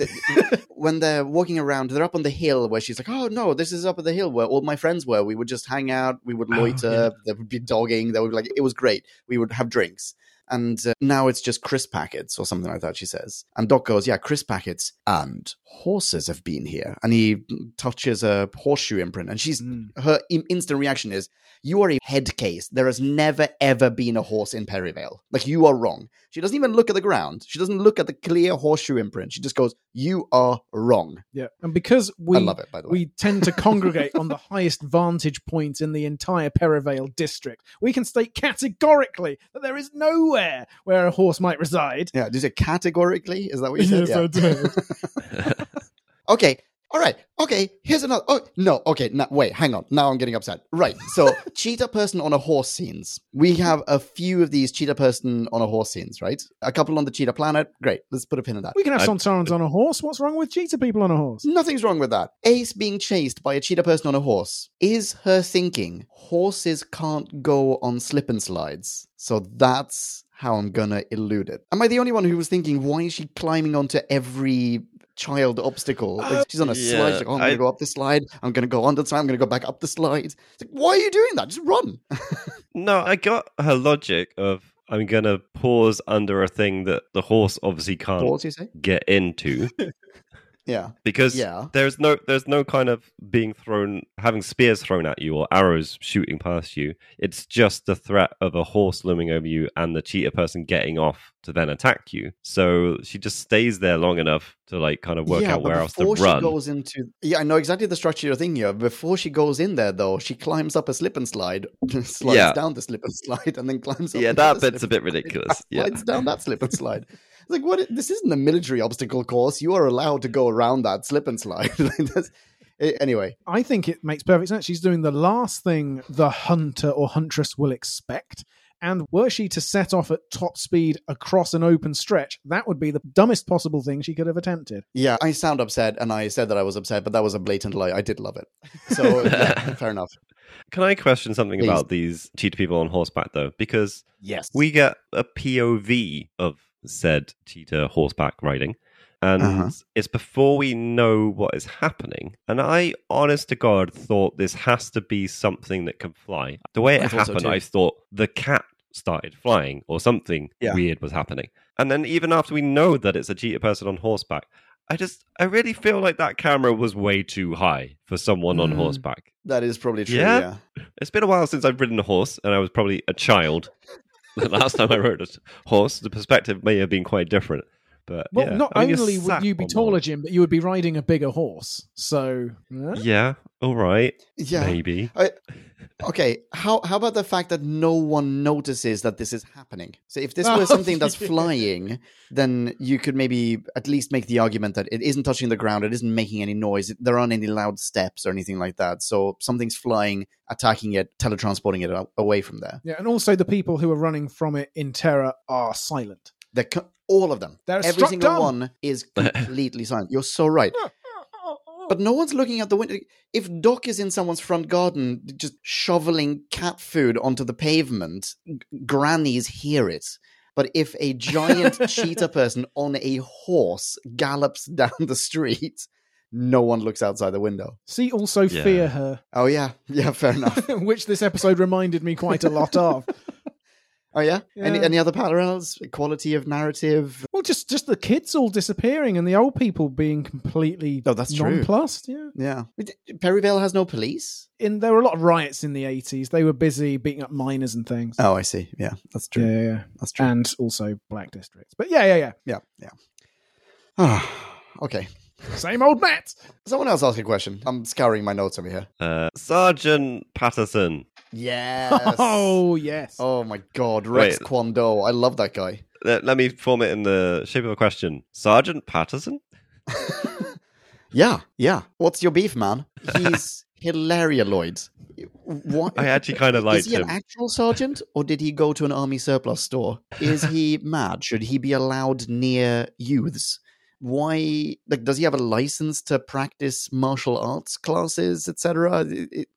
When they're walking around, they're up on the hill where she's like, "Oh no, this is up at the hill where all my friends were. We would just hang out. We would Oh, loiter. yeah. There would be dogging. There would be like it was great. We would have drinks." And uh, now it's just crisp packets or something like that, she says. And Doc goes, Yeah, crisp packets and horses have been here. And he touches a horseshoe imprint. And she's, Mm. her instant reaction is, You are a head case. There has never, ever been a horse in Perivale. Like, you are wrong. She doesn't even look at the ground. She doesn't look at the clear horseshoe imprint. She just goes, You are wrong. Yeah, and because we I love it, by the way. we tend to congregate on the highest vantage point in the entire Perivale district, we can state categorically that there is nowhere where a horse might reside. yeah, did you say categorically? Is that what you *laughs* said? Yes, I Yeah. did. *laughs* *laughs* Okay. All right. Okay. Here's another. Oh no. Okay. Now wait. Hang on. Now I'm getting upset. Right. So *laughs* cheetah person on a horse scenes. We have a few of these cheetah person on a horse scenes. Right. A couple on the cheetah planet. Great. Let's put a pin in that. We can have I- Sontarans on a horse. What's wrong with cheetah people on a horse? Nothing's wrong with that. Ace being chased by a cheetah person on a horse is her thinking. Horses can't go on slip and slides. So that's how I'm gonna elude it. Am I the only one who was thinking, why is she climbing onto every child obstacle? Like, uh, she's on a slide. yeah, She's like, oh, I'm gonna go up the slide. I'm gonna go on the slide. I'm gonna go back up the slide. It's like, why are you doing that? Just run. *laughs* No, I got her logic of I'm gonna pause under a thing that the horse obviously can't Pause, you say? get into *laughs* Yeah. because Yeah. there's no there's no kind of being thrown having spears thrown at you or arrows shooting past you. It's just the threat of a horse looming over you and the cheetah person getting off to then attack you. So she just stays there long enough to like kind of work yeah, out where else to before run. she goes into yeah, I know exactly the structure you're thinking of. Before she goes in there, though, she climbs up a slip and slide, *laughs* slides Yeah. down the slip and *laughs* slide, and then climbs up. Yeah, that bit's a bit and slide, ridiculous. *laughs* Yeah. slides down that slip and slide. It's like what? This isn't a military obstacle course. You are allowed to go around that slip and slide. *laughs* Like, that's- anyway, I think it makes perfect sense. She's doing the last thing the hunter or huntress will expect. And were she to set off at top speed across an open stretch, that would be the dumbest possible thing she could have attempted. Yeah, I sound upset, and I said that I was upset, but that was a blatant lie. I did love it. So, *laughs* yeah, fair enough. Can I question something Please. about these cheetah people on horseback, though? Because Yes. we get a POV of said cheetah horseback riding. And Uh-huh. it's before we know what is happening. And I, honest to God, thought this has to be something that can fly. The way it I thought so happened. I thought the cat started flying or something Yeah. weird was happening. And then even after we know that it's a cheetah person on horseback, I just, I really feel like that camera was way too high for someone on Mm. horseback. That is probably true, Yeah? yeah. It's been a while since I've ridden a horse, and I was probably a child. The *laughs* last time I rode a horse, the perspective may have been quite different. But Well, yeah. not I mean, only would you be taller, one. Jim, but you would be riding a bigger horse. So, yeah. Yeah, all right, Yeah. maybe. I, okay, how how about the fact that no one notices that this is happening? So if this was *laughs* something that's flying, then you could maybe at least make the argument that it isn't touching the ground, it isn't making any noise, there aren't any loud steps or anything like that. So something's flying, attacking it, teletransporting it away from there. yeah, and also the people who are running from it in terror are silent. They're co- all of them, They're every single dumb. one is *laughs* completely silent. You're so right. But no one's looking out the window. If Doc is in someone's front garden just shoveling cat food onto the pavement, g- grannies hear it. But if a giant *laughs* cheetah person on a horse gallops *laughs* down the street, no one looks outside the window. See, also Yeah. fear her, Oh, yeah. Yeah, fair enough. which this episode reminded me quite a lot of. Oh, yeah? Any, Yeah. any other parallels? Quality of narrative? Well, just just the kids all disappearing and the old people being completely Oh, that's true. nonplussed. Yeah, Yeah. Perivale has no police? in there were a lot of riots in the eighties. They were busy beating up miners and things. Oh, I see. Yeah, that's yeah, true. yeah, yeah, That's true. and also black districts. But yeah, yeah, yeah. yeah, yeah. Ah, *sighs* okay. Same old Matt. Someone else ask a question. I'm scouring my notes over here. Uh, Sergeant Paterson. Yes. Oh yes. Oh my god, Rex Wait. Kwon Do. I love that guy. Let, let me form it in the shape of a question. Sergeant Paterson? *laughs* Yeah, yeah. What's your beef, man? He's *laughs* hilarious. What? I actually kind of like. Is he him. an actual sergeant, or did he go to an army surplus store? Is he *laughs* mad? Should he be allowed near youths? Why? Like, does he have a license to practice martial arts classes, etc.?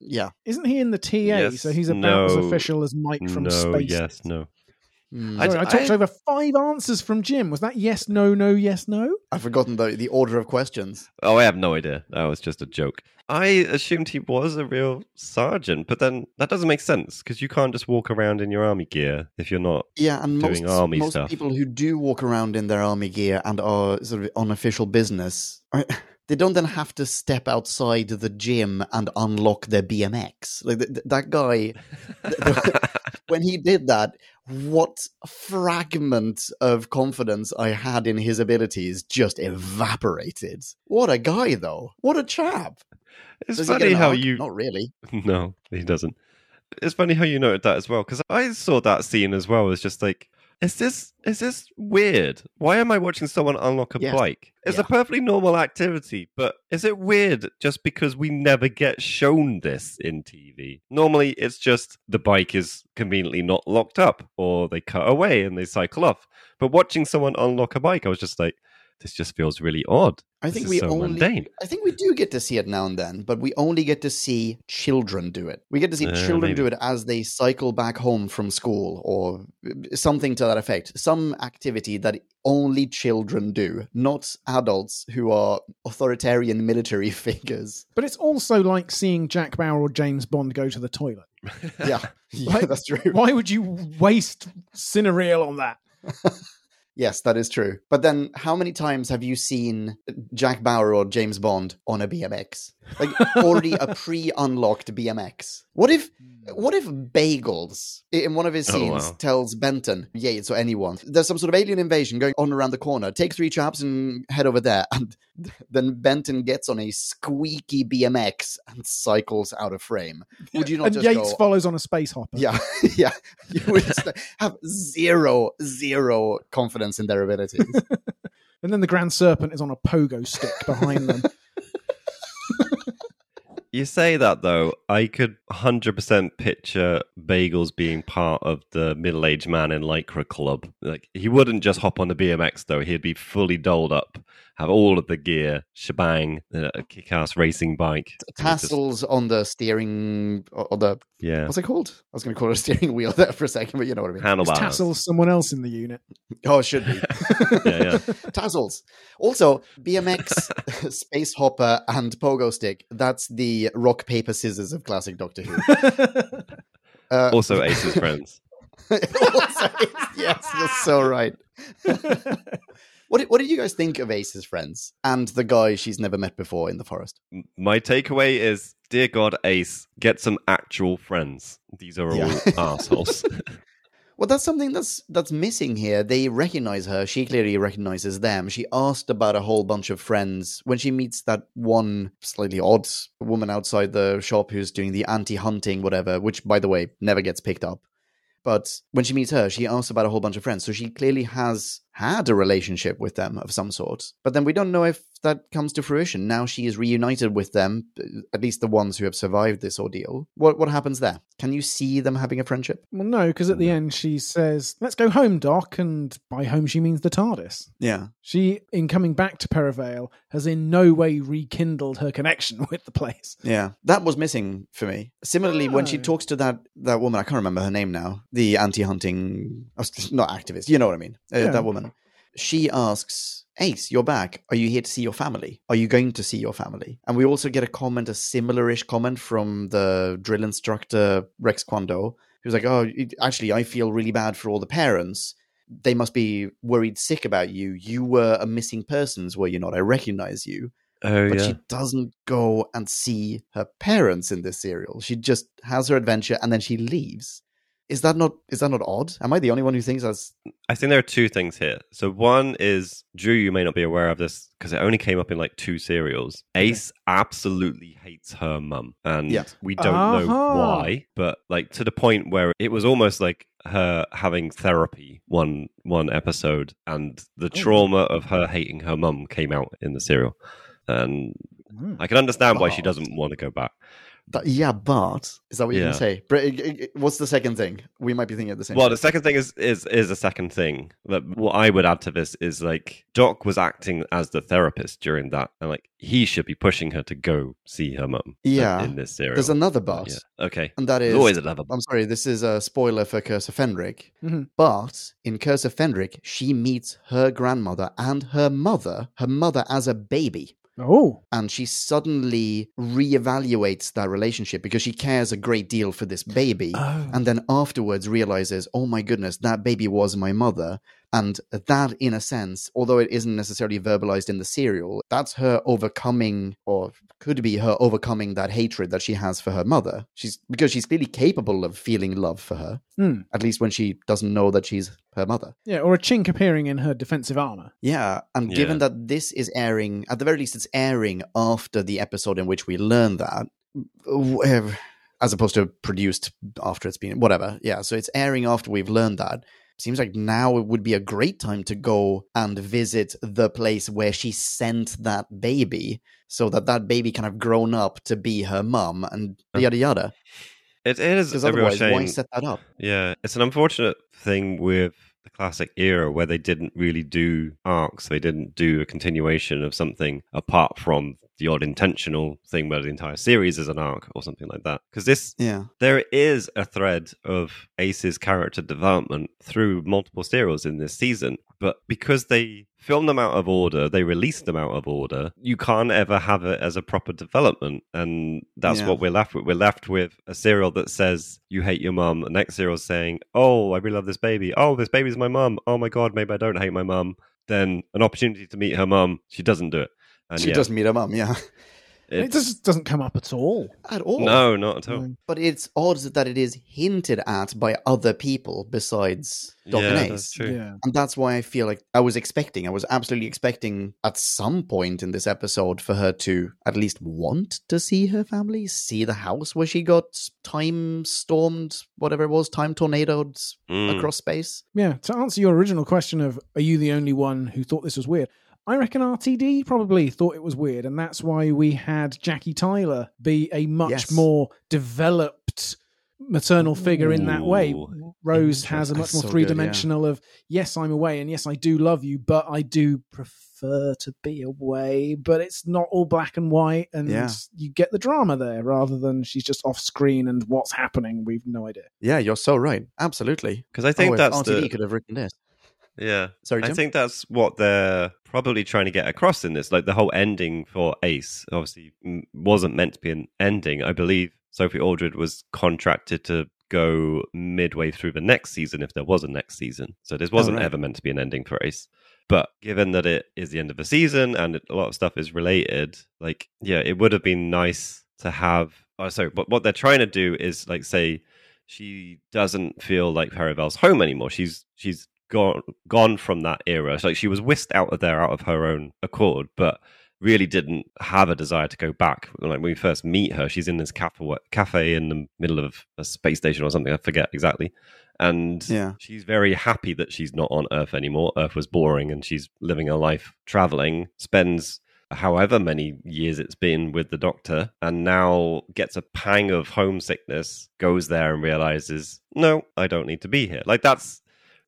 Yeah. Isn't he in the TA? Yes, so he's about as official as Mike from no, Space. yes, no. I- Sorry, I, talked I- over five answers from Jim. Was that yes, no, no, yes, no? I've forgotten the the order of questions. Oh, I have no idea. That was just a joke. I assumed he was a real sergeant, but then that doesn't make sense because you can't just walk around in your army gear if you're not. Yeah, and most, doing army most stuff. people who do walk around in their army gear and are sort of on official business, are- they don't then have to step outside the gym and unlock their BMX. Like th- th- that guy, *laughs* when he did that, what fragment of confidence I had in his abilities just evaporated. What a guy, though! What a chap! It's Does funny how arc? you. Not really. *laughs* No, he doesn't. It's funny how you noted that as well because I saw that scene as well as just like, is this is this weird? Why am I watching someone unlock a Yes. bike? It's Yeah. a perfectly normal activity, but is it weird just because we never get shown this in TV? Normally, it's just the bike is conveniently not locked up, or they cut away and they cycle off. But watching someone unlock a bike, I was just like, this just feels really odd. I This think we so only mundane. I think we do get to see it now and then, but we only get to see children do it. We get to see Uh, children do it as they cycle back home from school or something to that effect. Some activity that only children do, not adults who are authoritarian military *laughs* figures. But it's also like seeing Jack Bauer or James Bond go to the toilet. Yeah, *laughs* *laughs* yeah Like, that's true. Why would you waste Cinereal on that? Yes, that is true. But then, how many times have you seen Jack Bauer or James Bond on a BMX? Like already a pre-unlocked BMX. What if, hmm. what if Bagels in one of his Oh, scenes wow. tells Benton, Yates or anyone, there's some sort of alien invasion going on around the corner. Take three chaps and head over there. *laughs* And then Benton gets on a squeaky BMX and cycles out of frame. Would you not and just Yates go? follows on a space hopper. yeah, *laughs* yeah. You would just have zero, zero confidence in their abilities. *laughs* And then the Grand Serpent is on a pogo stick behind them. You say that though, I could 100% picture Bagels being part of the middle-aged man in Lycra club. Like he wouldn't just hop on the BMX though; he'd be fully doled up, have all of the gear, shebang, uh, a kick-ass racing bike, and just- Tassels on the steering, or or the yeah, what's it called? I was going to call it a steering wheel there for a second, but you know what I mean. Handlebars. Tassels someone else in the unit? Oh, it should be. *laughs* Yeah, yeah. *laughs* Tassels. Also, BMX, *laughs* Space Hopper, and Pogo Stick. That's the rock, paper, scissors of classic Doctor Who. Uh, Also, Ace's friends. also, yes, you're so right. What, did, what did you guys think of Ace's friends and the guy she's never met before in the forest? My takeaway is, dear God, Ace, get some actual friends. These are all Yeah. *laughs* assholes. Well, that's something that's that's missing here. They recognize her. She clearly recognizes them. She asked about a whole bunch of friends when she meets that one slightly odd woman outside the shop who's doing the anti-hunting whatever, which by the way never gets picked up. But when she meets her, she asks about a whole bunch of friends. So she clearly has had a relationship with them of some sort. But then we don't know if that comes to fruition. Now she is reunited with them, at least the ones who have survived this ordeal. What what happens there? Can you see them having a friendship? well, no, because at the end she says, "Let's go home, Doc," and by home she means the TARDIS. Yeah. She, in coming back to Perivale, has in no way rekindled her connection *laughs* with the place. Yeah, that was missing for me. Similarly, when she Oh. talks to that that woman, I can't remember her name now, the anti-hunting, oh, not activist, you know what I mean? Uh, Yeah. That woman. She asks, "Ace, you're back. Are you here to see your family? Are you going to see your family?" And we also get a comment, a similar-ish comment from the drill instructor Rex Kwon Do, who's like, "Oh, it- actually, I feel really bad for all the parents." They must be worried sick about you. You were a missing persons, were you not? I recognize you oh, but yeah. she doesn't go and see her parents in this serial. She just has her adventure and then she leaves. Is that not is that not odd? Am I the only one who thinks that's I think there are two things here. So one is Drew, you may not be aware of this because it only came up in like two serials. Ace absolutely hates her mum, and Yeah. we don't know Uh-huh. why, but like to the point where it was almost like her having therapy one one episode, and the trauma of her hating her mum came out in the serial, and Hmm. I can understand why she doesn't want to go back. That, yeah, but is that what you're Yeah. gonna say? Br- i- i- What's the second thing? We might be thinking of the same. Well, thing. the second thing is is is a second thing. That what I would add to this is like Doc was acting as the therapist during that, and like he should be pushing her to go see her mum. Yeah. in this series, There's another but, Yeah. Okay. and that is There's is always another. I'm sorry, this is a spoiler for Curse of Fenric. Mhm. But in Curse of Fenric, she meets her grandmother and her mother, her mother as a baby. Oh, and she suddenly reevaluates that relationship because she cares a great deal for this baby oh. and then afterwards realizes oh my goodness that baby was my mother and that in a sense although it isn't necessarily verbalized in the serial that's her overcoming or could be her overcoming that hatred that she has for her mother she's because she's clearly capable of feeling love for her Hmm. at least when she doesn't know that she's her mother yeah, or a chink appearing in her defensive armor. yeah, and Yeah. given that this is airing, at the very least, it's airing after the episode in which we learn that, as opposed to produced after it's been, whatever. Yeah, so it's airing after we've learned that. Seems like now it would be a great time to go and visit the place where she sent that baby, so that that baby kind of grown up to be her mum, and yada yada. It is Because a real otherwise, why set that up? Yeah, it's an unfortunate thing with the classic era where they didn't really do arcs. They didn't do a continuation of something apart from the odd intentional thing where the entire series is an arc or something like that. Because this Yeah, there is a thread of Ace's character development through multiple serials in this season, but because they filmed them out of order, they released them out of order, you can't ever have it as a proper development. And that's Yeah. what we're left with. We're left with a serial that says, You hate your mum. The next serial saying, Oh, I really love this baby. Oh, this baby's my mum. Oh my God, maybe I don't hate my mum. Then an opportunity to meet her mum, she doesn't do it. And she yeah, doesn't meet her mum. Yeah, It just doesn't come up at all. at all. No, not at all. But it's odd that it is hinted at by other people besides Doc yeah, and that's Ace. true. Yeah. And that's why I feel like I was expecting, I was absolutely expecting at some point in this episode for her to at least want to see her family, see the house where she got time stormed, whatever it was, time tornadoed Mm. across space. Yeah. To answer your original question of, are you the only one who thought this was weird? I reckon RTD probably thought it was weird, and that's why we had Jackie Tyler be a much Yes. more developed maternal figure in that way. Rose has a much That's more so good, three yeah. dimensional of yes, I'm away, and yes, I do love you, but I do prefer to be away. But it's not all black and white, and Yeah. you get the drama there rather than she's just off screen and what's happening. We've no idea. Yeah, you're so right. Absolutely. Because I think oh, that's RTD the could have written this. Yeah. Sorry, I think that's what they're probably trying to get across in this. Like the whole ending for Ace obviously wasn't meant to be an ending. I believe Sophie Aldred was contracted to go midway through the next season if there was a next season. So this oh, wasn't right. ever meant to be an ending for Ace. But given that it is the end of the season and it, a lot of stuff is related, like yeah, it would have been nice to have. Oh, sorry, but what they're trying to do is like say she doesn't feel like Perivale's home anymore. She's she's gone gone from that era. It's like she was whisked out of there out of her own accord, but really didn't have a desire to go back. Like when we first meet her, she's in this cafe cafe in the middle of a space station or something. I forget exactly. And Yeah. she's very happy that she's not on Earth anymore. Earth was boring, and she's living a life traveling. Spends however many years it's been with the doctor and now gets a pang of homesickness goes there and realizes no i don't need to be here like that's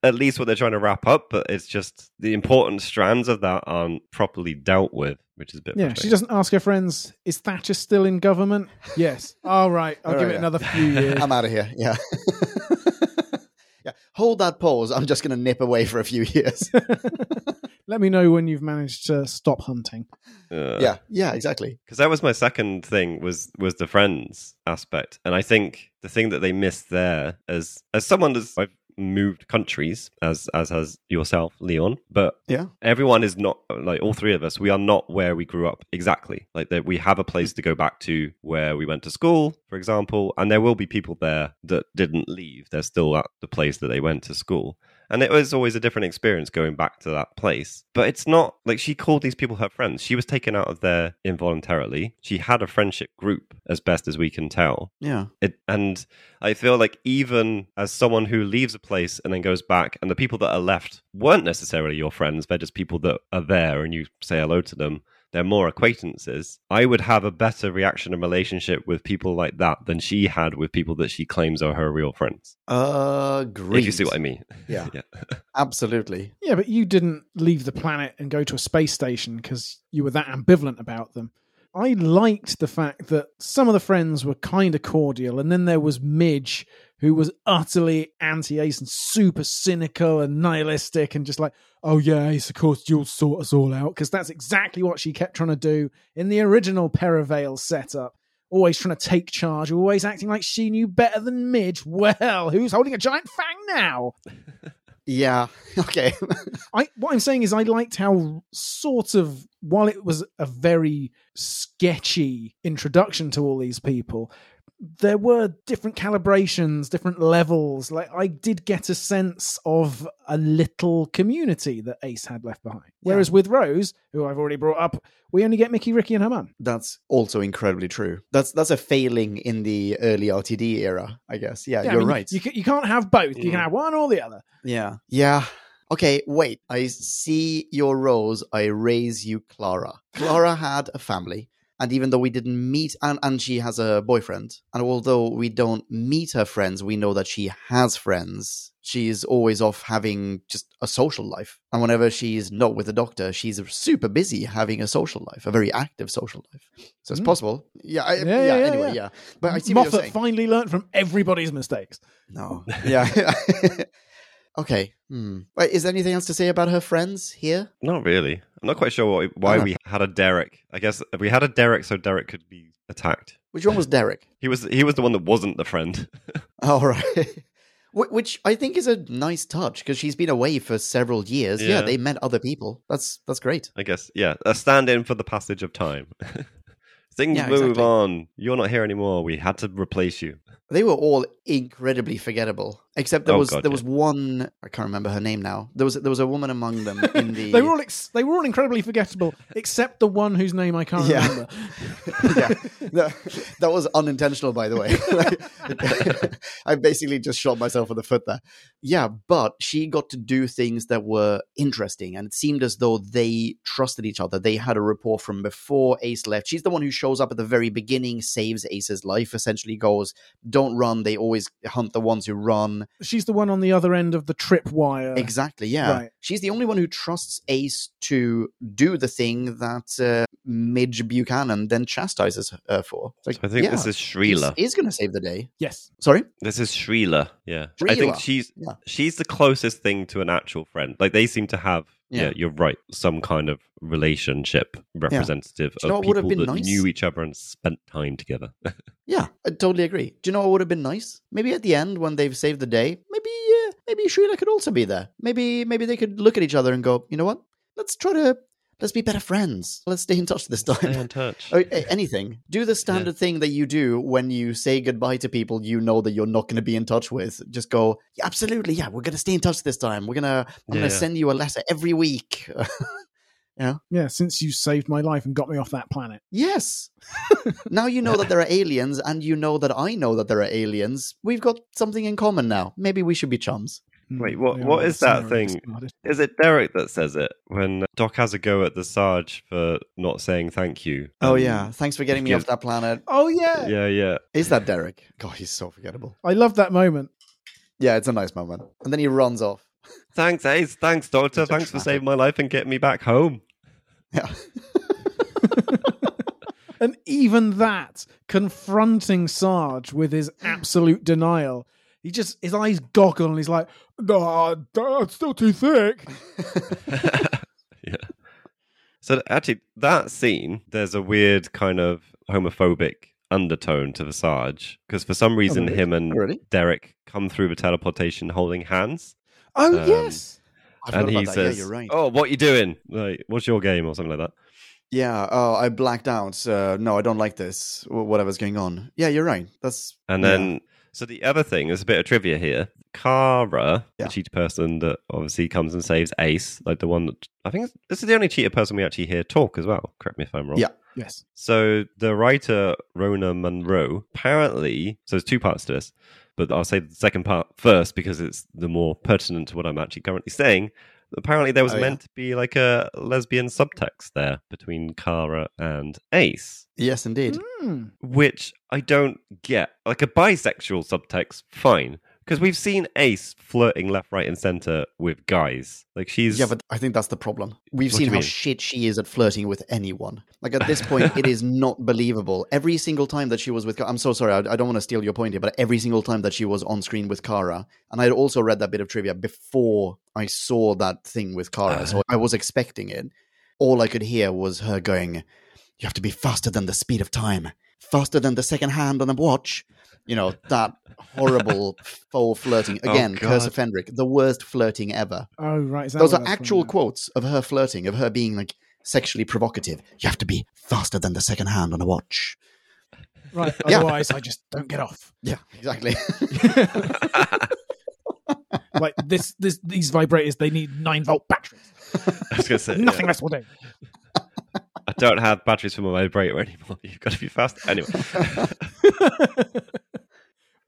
at least what they're trying to wrap up but it's just the important strands of that aren't properly dealt with which is a bit Yeah, she doesn't ask her friends, "Is Thatcher still in government?" Yes. All right, I'll All give right, it yeah. another few years. I'm out of here. Yeah. *laughs* yeah. Hold that pause. I'm just going to nip away for a few years. *laughs* Let me know when you've managed to stop hunting. Uh, yeah. Yeah, exactly. because that was my second thing was was the friends aspect and i think the thing that they missed there as as someone that's i've moved countries as as has yourself leon but Yeah. everyone is not like all three of us we are not where we grew up exactly. Like that we have a place to go back to where we went to school for example and there will be people there that didn't leave. They're still at the place that they went to school and it was always a different experience going back to that place. But it's not like she called these people her friends. She was taken out of there involuntarily. She had a friendship group as best as we can tell. Yeah. it, and I feel like even as someone who leaves a place and then goes back, and the people that are left weren't necessarily your friends, they're just people that are there and you say hello to them. They're more acquaintances. I would have a better reaction and relationship with people like that than she had with people that she claims are her real friends. Agreed. If you see what I mean. Yeah. *laughs* yeah. Absolutely. Yeah, but you didn't leave the planet and go to a space station because you were that ambivalent about them. I liked the fact that some of the friends were kind of cordial, and then there was Midge, who was utterly anti Ace and super cynical and nihilistic, and just like, oh yeah, Ace, of course you'll sort us all out, because that's exactly what she kept trying to do in the original Perivale setup. Always trying to take charge, always acting like she knew better than Midge. Well, who's holding a giant fang now? *laughs* Yeah. *laughs* Okay. *laughs* I what I'm saying is I liked how sort of while it was a very sketchy introduction to all these people, there were different calibrations, different levels. Like I did get a sense of a little community that Ace had left behind. Whereas with Rose, who I've already brought up, we only get Mickey, Ricky, and her mum. that's also incredibly true. That's that's a failing in the early RTD era, I guess. Yeah, Yeah, you're mean, right. You, you can't have both. You Mm. can have one or the other. Yeah. Yeah. Okay, wait. I see your rose. I raise you Clara. Clara had a family. And even though we didn't meet, and, and she has a boyfriend, and although we don't meet her friends, we know that she has friends. She's always off having just a social life. And whenever she's not with the doctor, she's super busy having a social life, a very active social life. So it's Mm. possible. Yeah, I, yeah, Yeah, yeah, anyway, yeah. yeah. But I see what you're Moffat finally learned from everybody's mistakes. No. Yeah. *laughs* *laughs* okay. Hmm. Wait, is there anything else to say about her friends here? Not really. I'm not quite sure why, why Oh. we had a Derek. I guess we had a Derek so Derek could be attacked. Which one was Derek? *laughs* He was he was the one that wasn't the friend. All *laughs* right. *laughs* Wh- Which I think is a nice touch because she's been away for several years. Yeah. Yeah. they met other people. That's that's great. I guess, yeah, a stand in for the passage of time. Things Yeah, move exactly. on. You're not here anymore. We had to replace you. They were all incredibly forgettable. Except there Oh, was God, there yeah. was one I can't remember her name now. There was there was a woman among them *laughs* in the They were all ex- they were all incredibly forgettable, except the one whose name I can't Yeah. remember. *laughs* yeah, that, that was unintentional, by the way. *laughs* I basically just shot myself in the foot there. Yeah, but she got to do things that were interesting, and it seemed as though they trusted each other. They had a rapport from before Ace left. She's the one who shows up at the very beginning, saves Ace's life, essentially goes, Don't run. They always hunt the ones who run. She's the one on the other end of the tripwire. Exactly, yeah. Right. She's the only one who trusts Ace to do the thing that uh, Midge Buchanan then chastises her for. Like, So I think yeah, this is Shreela. He's, going to save the day. Yes. Sorry? This is Shreela. Yeah. I think she's yeah. she's the closest thing to an actual friend. Like they seem to have yeah, Yeah. you're right, some kind of relationship representative you know of what would have people been that nice? knew each other and spent time together. *laughs* Yeah, I totally agree. Do you know what would have been nice? Maybe at the end when they've saved the day, maybe uh, maybe Shreela could also be there. Maybe maybe they could look at each other and go, you know what? Let's try to let's be better friends. Let's stay in touch this time. Stay in touch. *laughs* Oh, or, anything. Do the standard thing that you do when you say goodbye to people you know that you're not going to be in touch with. Just go, yeah, absolutely, yeah, we're going to stay in touch this time. We're gonna, I'm Yeah, going to send you a letter every week. *laughs* Yeah. Yeah, since you saved my life and got me off that planet. yes. *laughs* now you know that there are aliens, and you know that I know that there are aliens. We've got something in common now. Maybe we should be chums. Wait, Hmm, what- we what are is that thing? Is it Derek that says it when Doc has a go at the Sarge for not saying thank you? Oh Um, yeah, thanks for getting me gives- off that planet. Oh yeah. Yeah, yeah. Is that Derek? God, he's so forgettable. I love that moment. Yeah, it's a nice moment. And then he runs off. *laughs* Thanks, Ace. Thanks, Doctor. Thanks for saving my life and getting me back home. Yeah. *laughs* And even that, confronting Sarge with his absolute denial, he just his eyes goggle and he's like, "No, it's still too thick." *laughs* yeah. So actually, that scene, there's a weird kind of homophobic undertone to the Sarge because for some reason, really? him and Oh, really? Derek come through the teleportation holding hands, Oh Um, yes. I forgot and he that. says, yeah, you're right. "Oh, what you doing? Like, what's your game or something like that?" Yeah, oh, I blacked out. Uh, no, I don't like this. Whatever's going on. Yeah, you're right. That's And yeah. then, so the other thing, there's a bit of trivia here. Karra, Yeah. the cheetah person that obviously comes and saves Ace, like the one that I think this is the only cheetah person we actually hear talk as well. Correct me if I'm wrong. Yeah. Yes. So the writer Rona Munro apparently, so there's two parts to this, but I'll say the second part first because it's the more pertinent to what I'm actually currently saying. Apparently, there was Oh, yeah. meant to be like a lesbian subtext there between Karra and Ace, yes, indeed. Hmm. which I don't get. Like a bisexual subtext, fine. Because we've seen Ace flirting left, right, and center with guys. Like she's Yeah, but I think that's the problem. We've What seen how mean? shit she is at flirting with anyone. Like at this point, it is *laughs* not believable. Every single time that she was with, I'm so sorry, I, I don't want to steal your point here, but every single time that she was on screen with Karra, and I'd also read that bit of trivia before I saw that thing with Karra, so uh-huh. I was expecting it. All I could hear was her going, "You have to be faster than the speed of time, faster than the second hand on a watch." You know that horrible *laughs* faux flirting Oh, again. Curse of Fenric, the worst flirting ever. Oh right. Those are that's from actual now? quotes of her flirting, of her being like sexually provocative. You have to be faster than the second hand on a watch. Right. Yeah. Otherwise, I just don't get off. Yeah, exactly. *laughs* like this, this, these vibrators, they need nine volt batteries. I was gonna say yeah. Nothing less will do. I don't have batteries for my vibrator anymore. *laughs* You've got to be fast. Anyway, *laughs*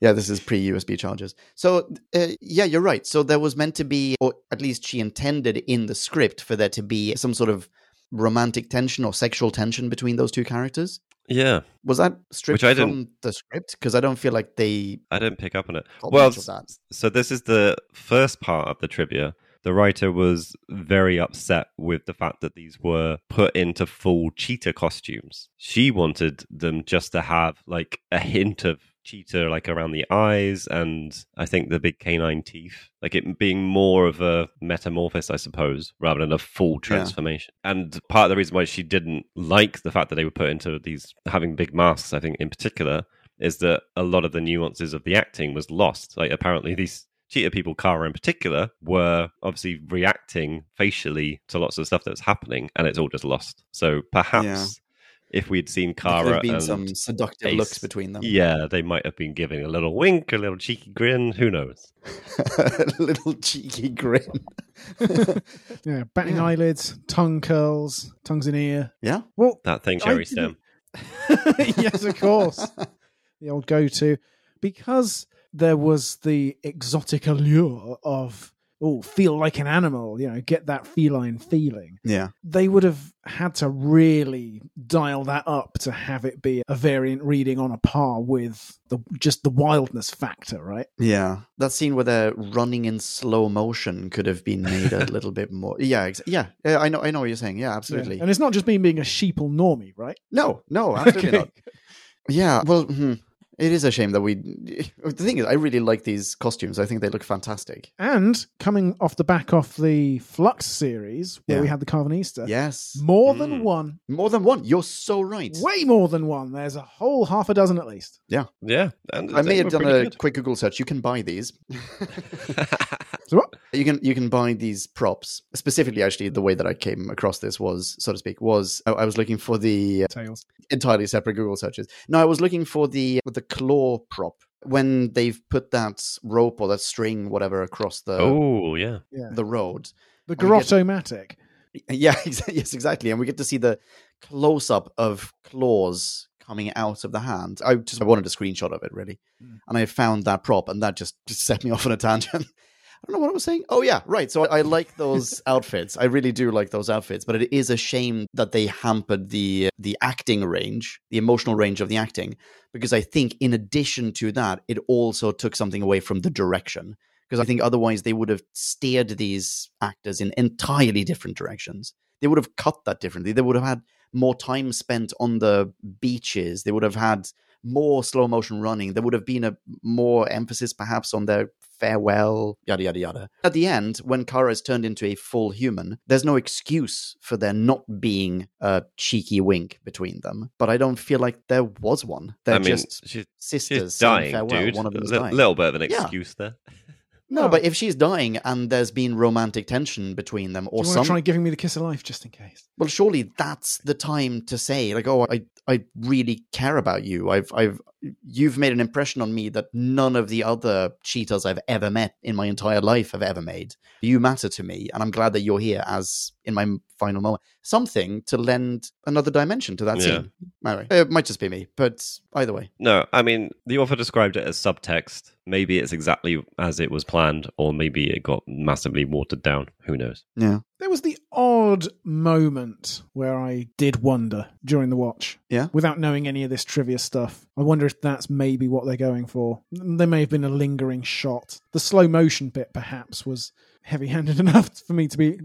yeah, this is pre USB chargers. So, uh, yeah, you're right. So there was meant to be, or at least she intended in the script for there to be some sort of romantic tension or sexual tension between those two characters. yeah, Was that stripped Which I from the script? Because I don't feel like they I didn't pick up on it. Well, that. so this is the first part of the trivia. The writer was very upset with the fact that these were put into full cheetah costumes. She wanted them just to have like a hint of cheetah like around the eyes and I think the big canine teeth. Like it being more of a metamorphosis, I suppose, rather than a full transformation. And part of the reason why she didn't like the fact that they were put into these having big masks, I think in particular, is that a lot of the nuances of the acting was lost. Like apparently these cheetah people, Karra in particular, were obviously reacting facially to lots of stuff that was happening, and it's all just lost. So perhaps if we'd seen Karra, There could have been and some seductive Ace. looks between them. yeah, they might have been giving a little wink, a little cheeky grin. Who knows? *laughs* a little cheeky grin. *laughs* Yeah, batting Yeah. eyelids, tongue curls, tongues in ear. yeah. Well, That thing, I Sherry Stem. *laughs* yes, of course. the old go to. Because there was the exotic allure of, oh, feel like an animal, you know, get that feline feeling. Yeah. They would have had to really dial that up to have it be a variant reading on a par with the just the wildness factor, right? Yeah. That scene where they're running in slow motion could have been made a *laughs* little bit more. Yeah. Ex- yeah. Yeah. I know. I know what you're saying. Yeah. Absolutely. And it's not just me being a sheeple normie, right? No. No. Absolutely *laughs* Okay. not. Yeah. Well. Hmm. It is a shame that we. The thing is, I really like these costumes. I think they look fantastic. And coming off the back of the Flux series, where Yeah. we had the Karvanista, Yes. more than Mm. one, More than one. You're so right. way more than one. There's a whole half a dozen at least. Yeah, Yeah. and I may they have done a good. quick Google search. You can buy these. *laughs* *laughs* So what? You can you can buy these props specifically. Actually, the way that I came across this was, so to speak, was I, I was looking for the Tails. entirely separate Google searches. No, I was looking for the the claw prop when they've put that rope or that string, whatever, across the oh yeah, Yeah. the road. The we get- Garotto-matic. Yeah, *laughs* yes, exactly. And we get to see the close up of claws coming out of the hand. I just I wanted a screenshot of it really, Mm. and I found that prop, and that just, just set me *laughs* off on a tangent. I don't know what I was saying. Oh yeah, right. So I, I like those *laughs* outfits. I really do like those outfits, but it is a shame that they hampered the the acting range, the emotional range of the acting, because I think in addition to that, it also took something away from the direction. Because I think otherwise they would have steered these actors in entirely different directions. They would have cut that differently. They would have had more time spent on the beaches. They would have had more slow motion running. There would have been a more emphasis perhaps on their farewell, yada yada yada. At the end, when Karra is turned into a full human, there's no excuse for there not being a cheeky wink between them. But I don't feel like there was one. They're I mean, just she's, sisters she's dying, farewell. dude. One of them a is li- dying. little bit of an Yeah. excuse there. No, Oh. but if she's dying and there's been romantic tension between them, or you want some to try giving me the kiss of life just in case? well, surely that's the time to say, like, oh, I, I really care about you. I've, I've, you've made an impression on me that none of the other cheetahs I've ever met in my entire life have ever made. You matter to me, and I'm glad that you're here as in my final moment. Something to lend another dimension to that Yeah. scene. Anyway, it might just be me, but either way, No, I mean the author described it as subtext. Maybe it's exactly as it was planned, or maybe it got massively watered down. Who knows? yeah, There was the odd moment where I did wonder during the watch. Yeah? Without knowing any of this trivia stuff. I wonder if that's maybe what they're going for. There may have been a lingering shot. The slow motion bit perhaps was heavy handed *laughs* enough for me to be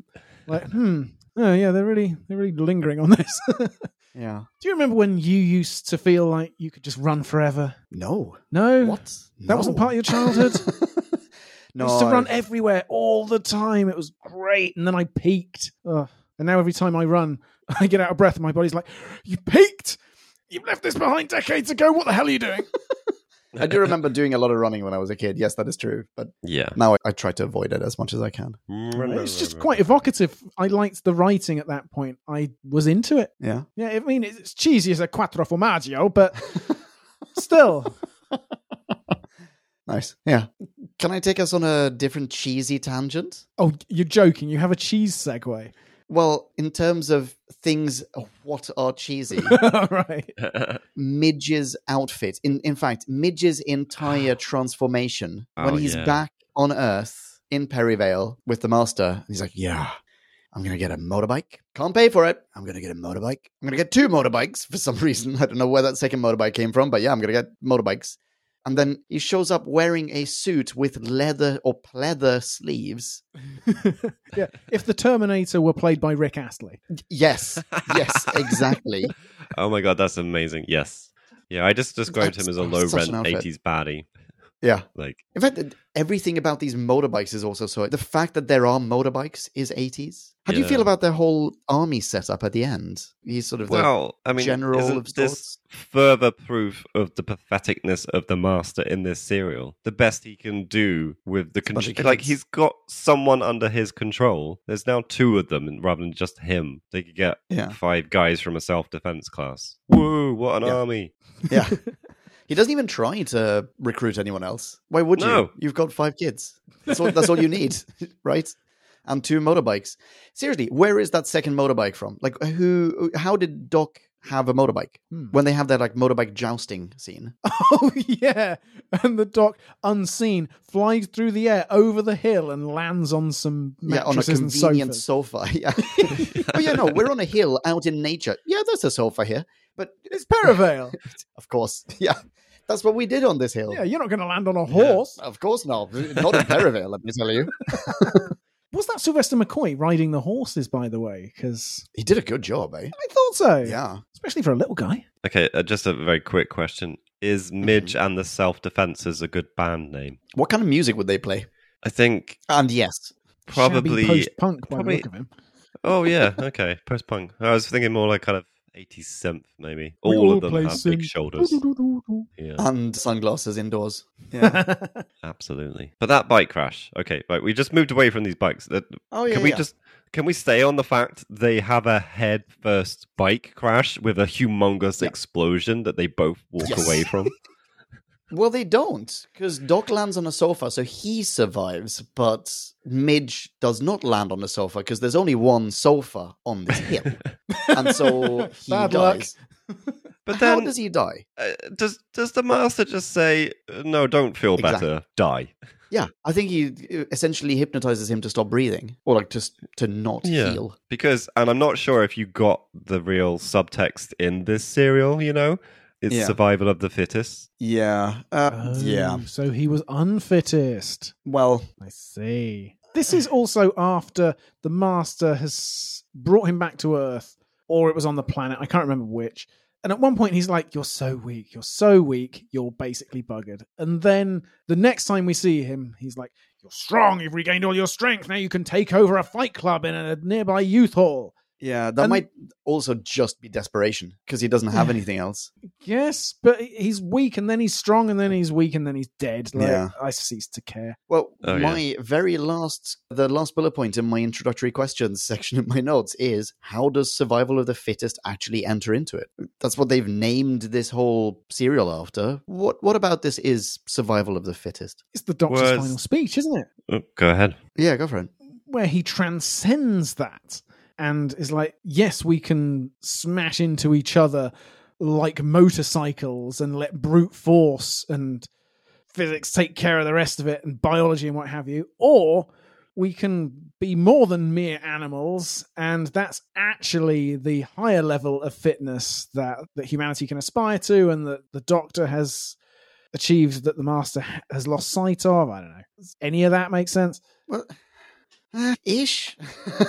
like, hmm. Oh yeah, they're really they're really lingering on this. *laughs* Yeah. Do you remember when you used to feel like you could just run forever? No, No. what? That wasn't part of your childhood? *laughs* no, I used to run everywhere all the time. It was great. And then I peaked. Ugh. And now every time I run, *laughs* I get out of breath and my body's like, You peaked! You've left this behind decades ago. What the hell are you doing? *laughs* I do remember doing a lot of running when I was a kid. Yes, that is true. But Yeah. now I, I try to avoid it as much as I can. Mm-hmm. It's just quite evocative. I liked the writing at that point. I was into it. Yeah. Yeah, I mean, it's cheesy as a quattro formaggio, but *laughs* still. Nice. Yeah. Can I take us on a different cheesy tangent? Oh, you're joking. You have a cheese segue. Well, in terms of things, what are cheesy? *laughs* right. *laughs* Midge's outfit. In in fact, Midge's entire *gasps* transformation when Oh, he's yeah. back on Earth in Perivale with the Master. He's like, "Yeah, I'm gonna get a motorbike. Can't pay for it. I'm gonna get a motorbike. I'm gonna get two motorbikes for some *laughs* reason. I don't know where that second motorbike came from, but yeah, I'm gonna get motorbikes." And then he shows up wearing a suit with leather or pleather sleeves. *laughs* yeah. If the Terminator were played by Rick Astley. Yes, yes, exactly. *laughs* oh my god, that's amazing. Yes. Yeah, I just described him as a low rent eighties baddie. Yeah. Like, In fact, everything about these motorbikes is also so. The fact that there are motorbikes is 80s. How do you Yeah. feel about their whole army setup at the end? He's sort of the well, I mean, general isn't of this further proof of the patheticness of the master in this serial. The best he can do with the control, like he's got someone under his control. There's now two of them rather than just him. They could get Yeah. five guys from a self-defense class. Whoa, what an Yeah. army! Yeah. *laughs* he doesn't even try to recruit anyone else. Why would you? No. You've got five kids. That's all, that's all you need, *laughs* right? And two motorbikes. Seriously, where is that second motorbike from? Like, who? How did Doc have a motorbike Hmm. when they have that like motorbike jousting scene? *laughs* Oh yeah, and the doc, unseen, flies through the air over the hill and lands on some Yeah, on a mattresses convenient sofas. sofa. *laughs* Yeah. oh yeah, no, we're on a hill out in nature. Yeah, there's a sofa here, but It's Perivale. *laughs* of course, *laughs* yeah, that's what we did on this hill. yeah, you're not going to land on a horse. Of course not. Not in Perivale, let me tell you. *laughs* Was that Sylvester McCoy riding the horses, by the way? Because He did a good job, eh? I thought so. Yeah. especially for a little guy. Okay, uh, just a very quick question: Is Midge Mm-hmm. and the Self Defenses a good band name? What kind of music would they play? I think And yes, probably. post punk by probably- the look of him. Oh yeah, okay, post punk. I was thinking more like kind of 80s synth, maybe. We All all of them have synth. big shoulders. Yeah, and sunglasses indoors. *laughs* Yeah. absolutely. But that bike crash. Okay, right. We just moved away from these bikes. Oh yeah. can we yeah. just can we stay on the fact they have a head first bike crash with a humongous Yeah. explosion that they both walk Yes. away from? *laughs* Well, they don't, because Doc lands on a sofa, so he survives, but Midge does not land on the sofa because there's only one sofa on this *laughs* hill, and so he Bad luck. dies. *laughs* But How then does he die? uh, does does the master just say no? Don't feel Exactly. better. Die. Yeah, I think he uh, essentially hypnotizes him to stop breathing, or like just to not Yeah. heal. Because, and I'm not sure if you got the real subtext in this serial. You know, it's Yeah. survival of the fittest. Yeah, uh, yeah. Oh, So he was unfittest. Well, I see. This is also after the Master has brought him back to Earth, or it was on the planet. I can't remember which. And at one point, he's like, You're so weak. You're so weak. You're basically buggered. And then the next time we see him, he's like, You're strong. You've regained all your strength. Now you can take over a fight club in a nearby youth hall. Yeah, that And- might also just be desperation because he doesn't have anything else. Yes, but he's weak, and then he's strong, and then he's weak, and then he's dead. Like, Yeah. I cease to care. Well, Oh, yeah. my very last, the last bullet point in my introductory questions *laughs* section of my notes is how does survival of the fittest actually enter into it? That's what they've named this whole serial after. What What about this is survival of the fittest? It's the Doctor's Was- final speech, isn't it? Oh, go ahead. Yeah, go for it. where he transcends that and is like, yes, we can smash into each other like motorcycles and let brute force and physics take care of the rest of it and biology and what have you, or we can be more than mere animals, and that's actually the higher level of fitness that, that humanity can aspire to, and that the Doctor has achieved that the Master has lost sight of. I don't know. Does any of that make sense? Well, uh, ish.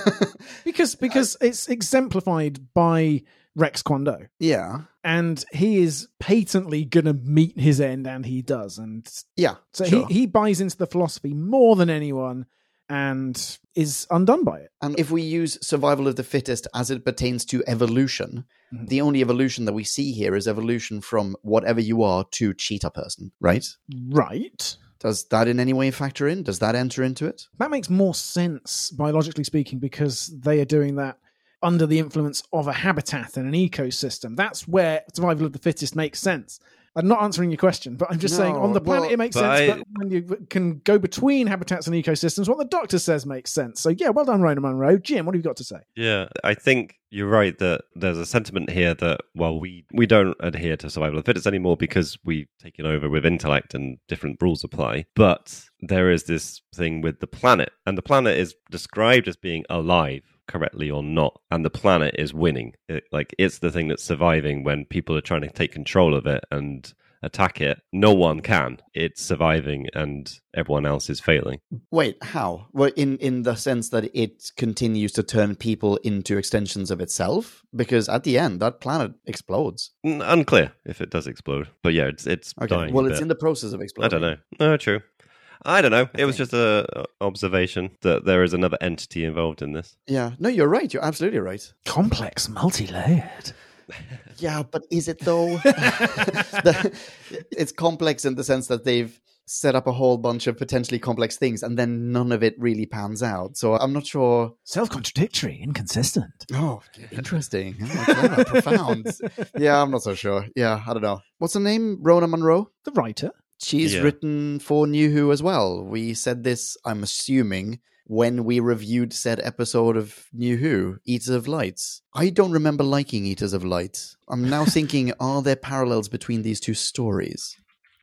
*laughs* because because it's exemplified by Rex Kwon Do, yeah, and he is patently gonna meet his end, and he does, and yeah. so sure. he he buys into the philosophy more than anyone, and is undone by it. And if we use survival of the fittest as it pertains to evolution, Mhm. the only evolution that we see here is evolution from whatever you are to cheetah person, right? Right. Does that in any way factor in? Does that enter into it? That makes more sense biologically speaking because they are doing that under the influence of a habitat and an ecosystem. That's where survival of the fittest makes sense. I'm not answering your question, but I'm just saying on the planet well, it makes sense, I- but when you can go between habitats and ecosystems, what the doctor says makes sense. So yeah, well done, Rona Munro. Jim, what have you got to say? Yeah, I think you're right that there's a sentiment here that well, we we don't adhere to survival of the fittest anymore because we've taken over with intellect and different rules apply. But there is this thing with the planet, and the planet is described as being alive, correctly or not, and the planet is winning. It, like it's the thing that's surviving when people are trying to take control of it and attack it. No one can. It's surviving and everyone else is failing. Wait, how? Well, in in the sense that it continues to turn people into extensions of itself, because at the end that planet explodes. N- Unclear if it does explode. But yeah, it's it's Okay. dying. Well, it's in the process of exploding I don't know. No, true. I don't know. It was think. just a a observation that there is another entity involved in this. Yeah. No, you're right. You're absolutely right. Complex, multi-layered. *laughs* Yeah, but is it though? *laughs* It's complex in the sense that they've set up a whole bunch of potentially complex things, and then none of it really pans out. So I'm not sure. Self-contradictory, inconsistent. Oh, interesting. Oh, clever, profound. *laughs* Yeah, I'm not so sure. Yeah, I don't know. What's her name? Rona Munro. The writer. She's Yeah. written for New Who as well. We said this, I'm assuming, when we reviewed said episode of New Who, Eaters of Light. I don't remember liking Eaters of Light. I'm now *laughs* thinking, are there parallels between these two stories?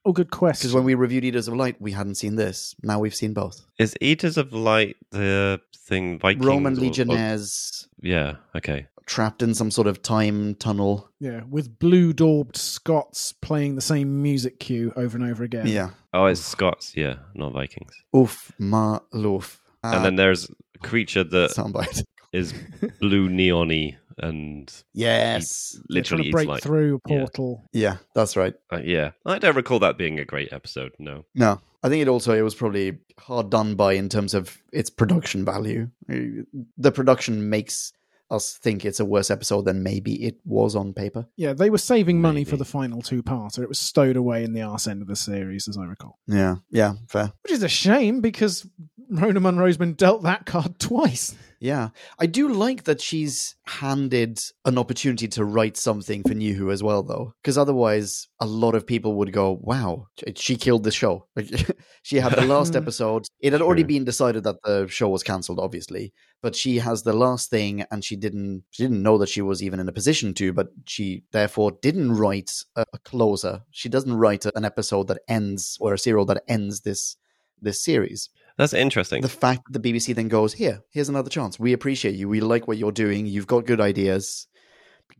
Oh, good question. Because when we reviewed Eaters of Light, we hadn't seen this. Now we've seen both. Is Eaters of Light the thing Vikings? Roman or- or- Legionnaires yeah. Okay. Trapped in some sort of time tunnel. yeah, with blue-daubed Scots playing the same music cue over and over again. Yeah. Oh, it's Scots. Yeah, not Vikings. Oof, ma loof. and then there's a creature that soundbite. *laughs* is *laughs* blue neony and Yes. Literally to break light. through a Yeah. portal. Yeah, that's right. Uh, yeah, I don't recall that being a great episode. No. No, I think it also it was probably hard done by in terms of its production value. The production makes us think it's a worse episode than maybe it was on paper. Yeah, they were saving money for the final two-parter. It was stowed away in the arse end of the series, as I recall. Yeah, yeah, fair. Which is a shame because Rona Munro's been dealt that card twice. Yeah, I do like that she's handed an opportunity to write something for New Who as well, though, because otherwise, a lot of people would go, "Wow, she killed the show." Like, *laughs* she had the last *laughs* episode. It had already been decided that the show was cancelled, obviously, but she has the last thing, and she didn't. She didn't know that she was even in a position to, but she therefore didn't write a, a closer. She doesn't write an episode that ends or a serial that ends this this series That's interesting. the fact that the BBC then goes, here, here's another chance. We appreciate you. We like what you're doing. You've got good ideas.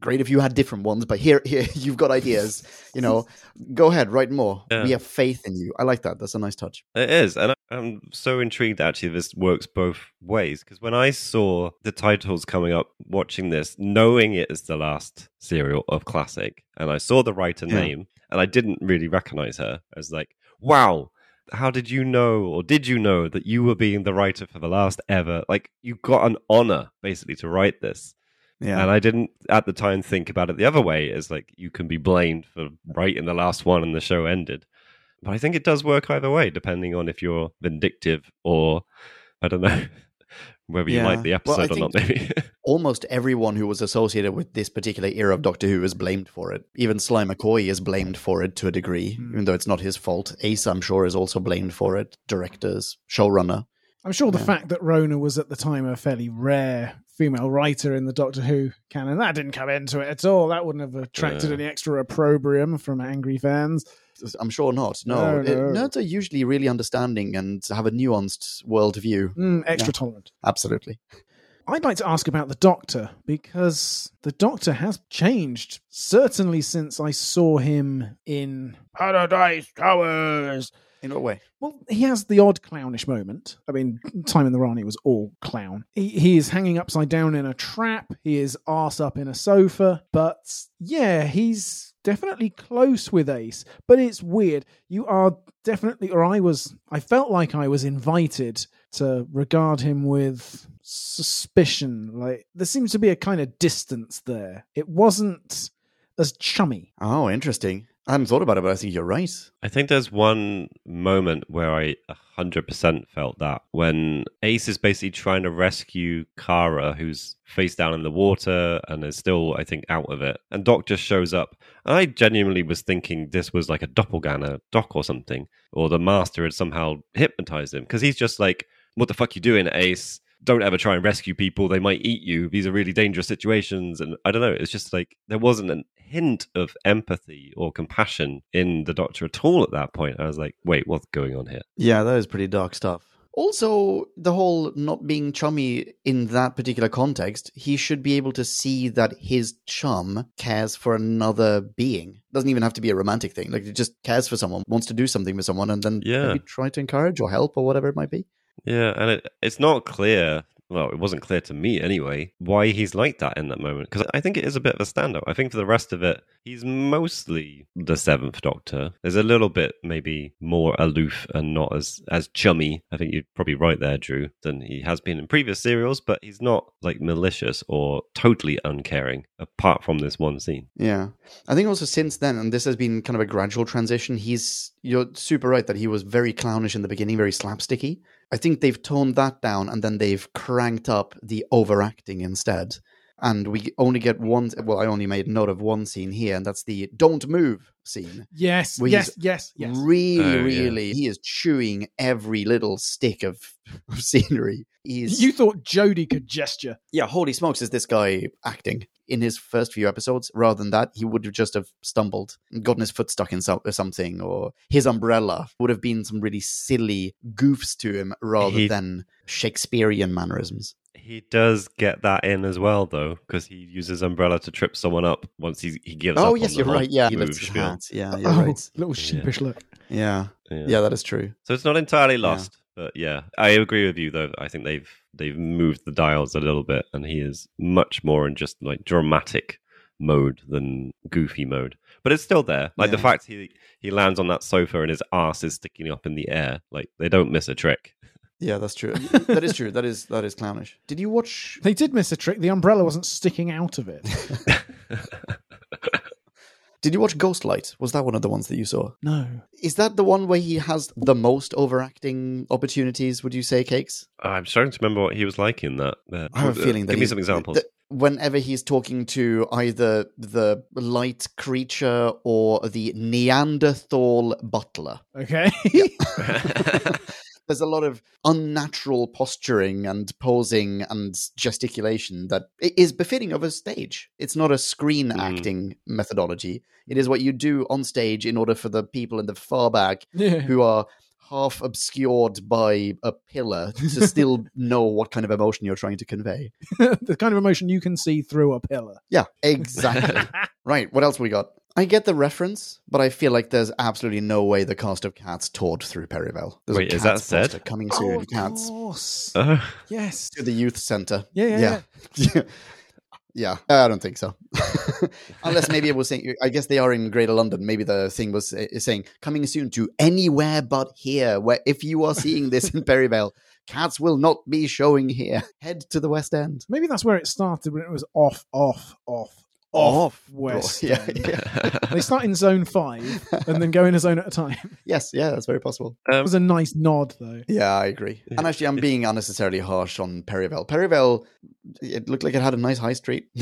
Great if you had different ones, but here, *laughs* here, you've got ideas. You know, go ahead, write more. Yeah. We have faith in you. I like that. That's a nice touch. It is, and I'm so intrigued. Actually, this works both ways because when I saw the titles coming up, watching this, knowing it is the last serial of classic, and I saw the writer Yeah. name, and I didn't really recognize her, I was like, "Wow, how did you know, or did you know that you were being the writer for the last ever? Like, you got an honor basically to write this." Yeah. And I didn't at the time think about it the other way as like you can be blamed for writing the last one and the show ended. But I think it does work either way, depending on if you're vindictive or I don't know *laughs* whether you Yeah. like the Well, I episode or not. Maybe *laughs* Almost everyone who was associated with this particular era of Doctor Who is blamed for it. Even Sly McCoy is blamed for it to a degree, Hmm. even though it's not his fault. Ace, I'm sure, is also blamed for it. Directors, showrunner. I'm sure the Yeah. fact that Rona was at the time a fairly rare female writer in the Doctor Who canon, that didn't come into it at all. That wouldn't have attracted Yeah. any extra opprobrium from angry fans. I'm sure not. No, No, It- nerds are usually really understanding and have a nuanced worldview. Mm, extra Yeah. tolerant. Absolutely. I'd like to ask about the Doctor because the Doctor has changed, certainly since I saw him in Paradise Towers. In what way? Well, he has the odd clownish moment. I mean, Time and the Rani was all clown. He, he is hanging upside down in a trap. He is arse up in a sofa. But yeah, he's definitely close with Ace. But it's weird. You are definitely, or I was, I felt like I was invited to regard him with suspicion. Like, there seems to be a kind of distance there. It wasn't as chummy. Oh, interesting. I hadn't thought about it, but I think you're right. I think there's one moment where I 100% felt that when Ace is basically trying to rescue Karra, who's face down in the water and is still, I think, out of it. And Doc just shows up. And I genuinely was thinking this was like a doppelganger Doc or something, or the Master had somehow hypnotized him because he's just like, "What the fuck you doing, Ace?" Don't ever try and rescue people. They might eat you. These are really dangerous situations. And I don't know. It's just like there wasn't a hint of empathy or compassion in the Doctor at all at that point. I was like, wait, what's going on here? Yeah, that is pretty dark stuff. Also, the whole not being chummy in that particular context, he should be able to see that his chum cares for another being. Doesn't even have to be a romantic thing. Like, he just cares for someone, wants to do something with someone, and then Yeah. maybe try to encourage or help or whatever it might be. Yeah, and it, it's not clear. Well, it wasn't clear to me anyway why he's like that in that moment because I think it is a bit of a standout. I think for the rest of it, he's mostly the Seventh Doctor. There's a little bit maybe more aloof and not as as chummy. I think you're probably right there, Drew, than he has been in previous serials. But he's not like malicious or totally uncaring, apart from this one scene. Yeah. I think also since then, and this has been kind of a gradual transition, he's, you're super right that he was very clownish in the beginning, very slapsticky. I think they've toned that down and then they've cranked up the overacting instead. And we only get one, well, I only made note of one scene here, and that's the don't move scene. Yes, yes, yes, yes. Really, Oh, yeah. really, he is chewing every little stick of, *laughs* of scenery. He's You thought Jodie could gesture. yeah, holy smokes, is this guy acting in his first few episodes? Rather than that, he would have just have stumbled, and gotten his foot stuck in so- uh, something, or his umbrella would have been some really silly goofs to him rather He- than Shakespearean mannerisms. He does get that in as well, though, because he uses umbrella to trip someone up once he he gives oh, up. Oh on yes, the you're whole right. Yeah, he lifts his spiel. hat. Yeah, you're oh, right. *laughs* little sheepish look. Yeah, Yeah. yeah, that is true. So it's not entirely lost, but yeah, I agree with you though. I think they've they've moved the dials a little bit, and he is much more in just like dramatic mode than goofy mode. But it's still there. Like the fact he he lands on that sofa and his ass is sticking up in the air. Like they don't miss a trick. *laughs* Yeah, that's true. *laughs* that is true. That is that is clownish. Did you watch? They did miss a trick. The umbrella wasn't sticking out of it. *laughs* *laughs* Did you watch Ghostlight? Was that one of the ones that you saw? No. Is that the one where he has the most overacting opportunities? Would you say, Cakes? I'm starting to remember what he was like in that. Uh, I have a uh, feeling that Give me some examples. that whenever he's talking to either the light creature or the Neanderthal butler, Okay. There's a lot of unnatural posturing and posing and gesticulation that is befitting of a stage. It's not a screen Mm. acting methodology. It is what you do on stage in order for the people in the far back *laughs* yeah. who are half obscured by a pillar to *laughs* still know what kind of emotion you're trying to convey. *laughs* the kind of emotion you can see through a pillar. Yeah, exactly. right, what else we got? I get the reference, but I feel like there's absolutely no way the cast of Cats toured through Perivale. There's a Wait, is that said? Coming soon, oh, of Cats course. Uh, yes. to the youth centre. Yeah, yeah, yeah. yeah. *laughs* Yeah, I don't think so. *laughs* Unless maybe it was saying, I guess they are in Greater London. Maybe the thing was uh, is saying coming soon to anywhere but here. Where if you are seeing this in Perivale, cats will not be showing here. Head to the West End. Maybe that's where it started when it was off, off, off, off, Off. west. *laughs* Yeah, yeah. They start in zone five and then go in a zone at a time. *laughs* Yes, yeah, that's very possible. It um, was a nice nod, though. Yeah, I agree. And actually, I'm being unnecessarily harsh on Perivale. Perivale, it looked like it had a nice high street. *laughs*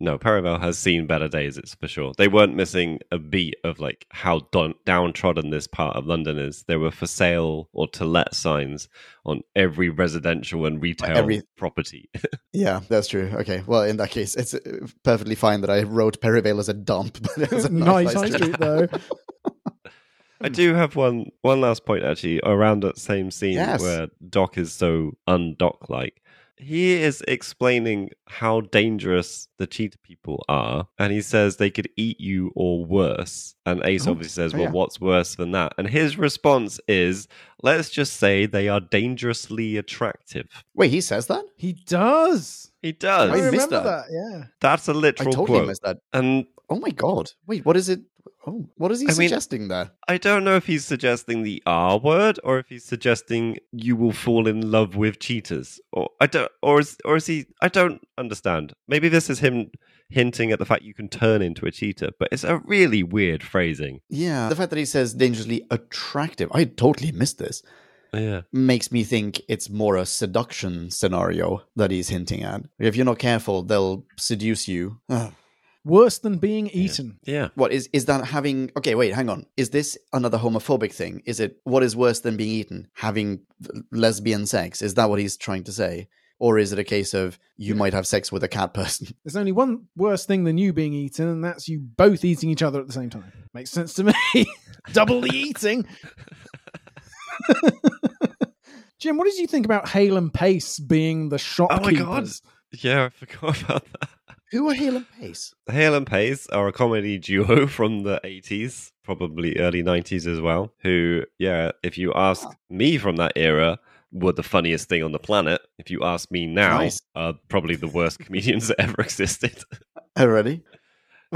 no, Perivale has seen better days, it's for sure. They weren't missing a beat of like how don- downtrodden this part of London is. There were for sale or to let signs on every residential and retail Every- property. *laughs* yeah, that's true. Okay, well, in that case, it's uh, perfectly fine that I wrote Perivale as a dump, *laughs* but it was a nice high street, though. *laughs* I do have one one last point actually around that same scene Yes. where Doc is so undoc like. He is explaining how dangerous the cheetah people are, and he says they could eat you or worse. And Ace Oh, obviously says, oh, "Well, yeah. what's worse than that?" And his response is, "Let's just say they are dangerously attractive." Wait, he says that? He does. He does. I, I remember that. that. Yeah. That's a literal totally quote. missed that. And Oh my god! Wait, what is it? Oh, what is he I mean- suggesting there? I don't know if he's suggesting the R word or if he's suggesting you will fall in love with cheetahs. Or I don't or is or is he I don't understand. Maybe this is him hinting at the fact you can turn into a cheetah, but it's a really weird phrasing. Yeah, the fact that he says dangerously attractive, I totally missed this. Yeah. Makes me think it's more a seduction scenario that he's hinting at. If you're not careful, they'll seduce you. *sighs* Ugh. Worse than being eaten. Yeah. What is is that having? Okay, wait, hang on. Is this another homophobic thing? Is it what is worse than being eaten? Having lesbian sex? Is that what he's trying to say? Or is it a case of you might have sex with a cat person? *laughs* There's only one worse thing than you being eaten, and that's you both eating each other at the same time. Makes sense to me. *laughs* Double the eating. *laughs* Jim, what did you think about Hale and Pace being the shopkeepers? Oh my god! Yeah, I forgot about that. Who are Hale and Pace? Hale and Pace are a comedy duo *laughs* from the 80s, probably early 90s as well. Who, yeah, if you ask me from that era, were the funniest thing on the planet. If you ask me now, Nice. are probably the worst *laughs* comedians that ever existed. Oh, Already?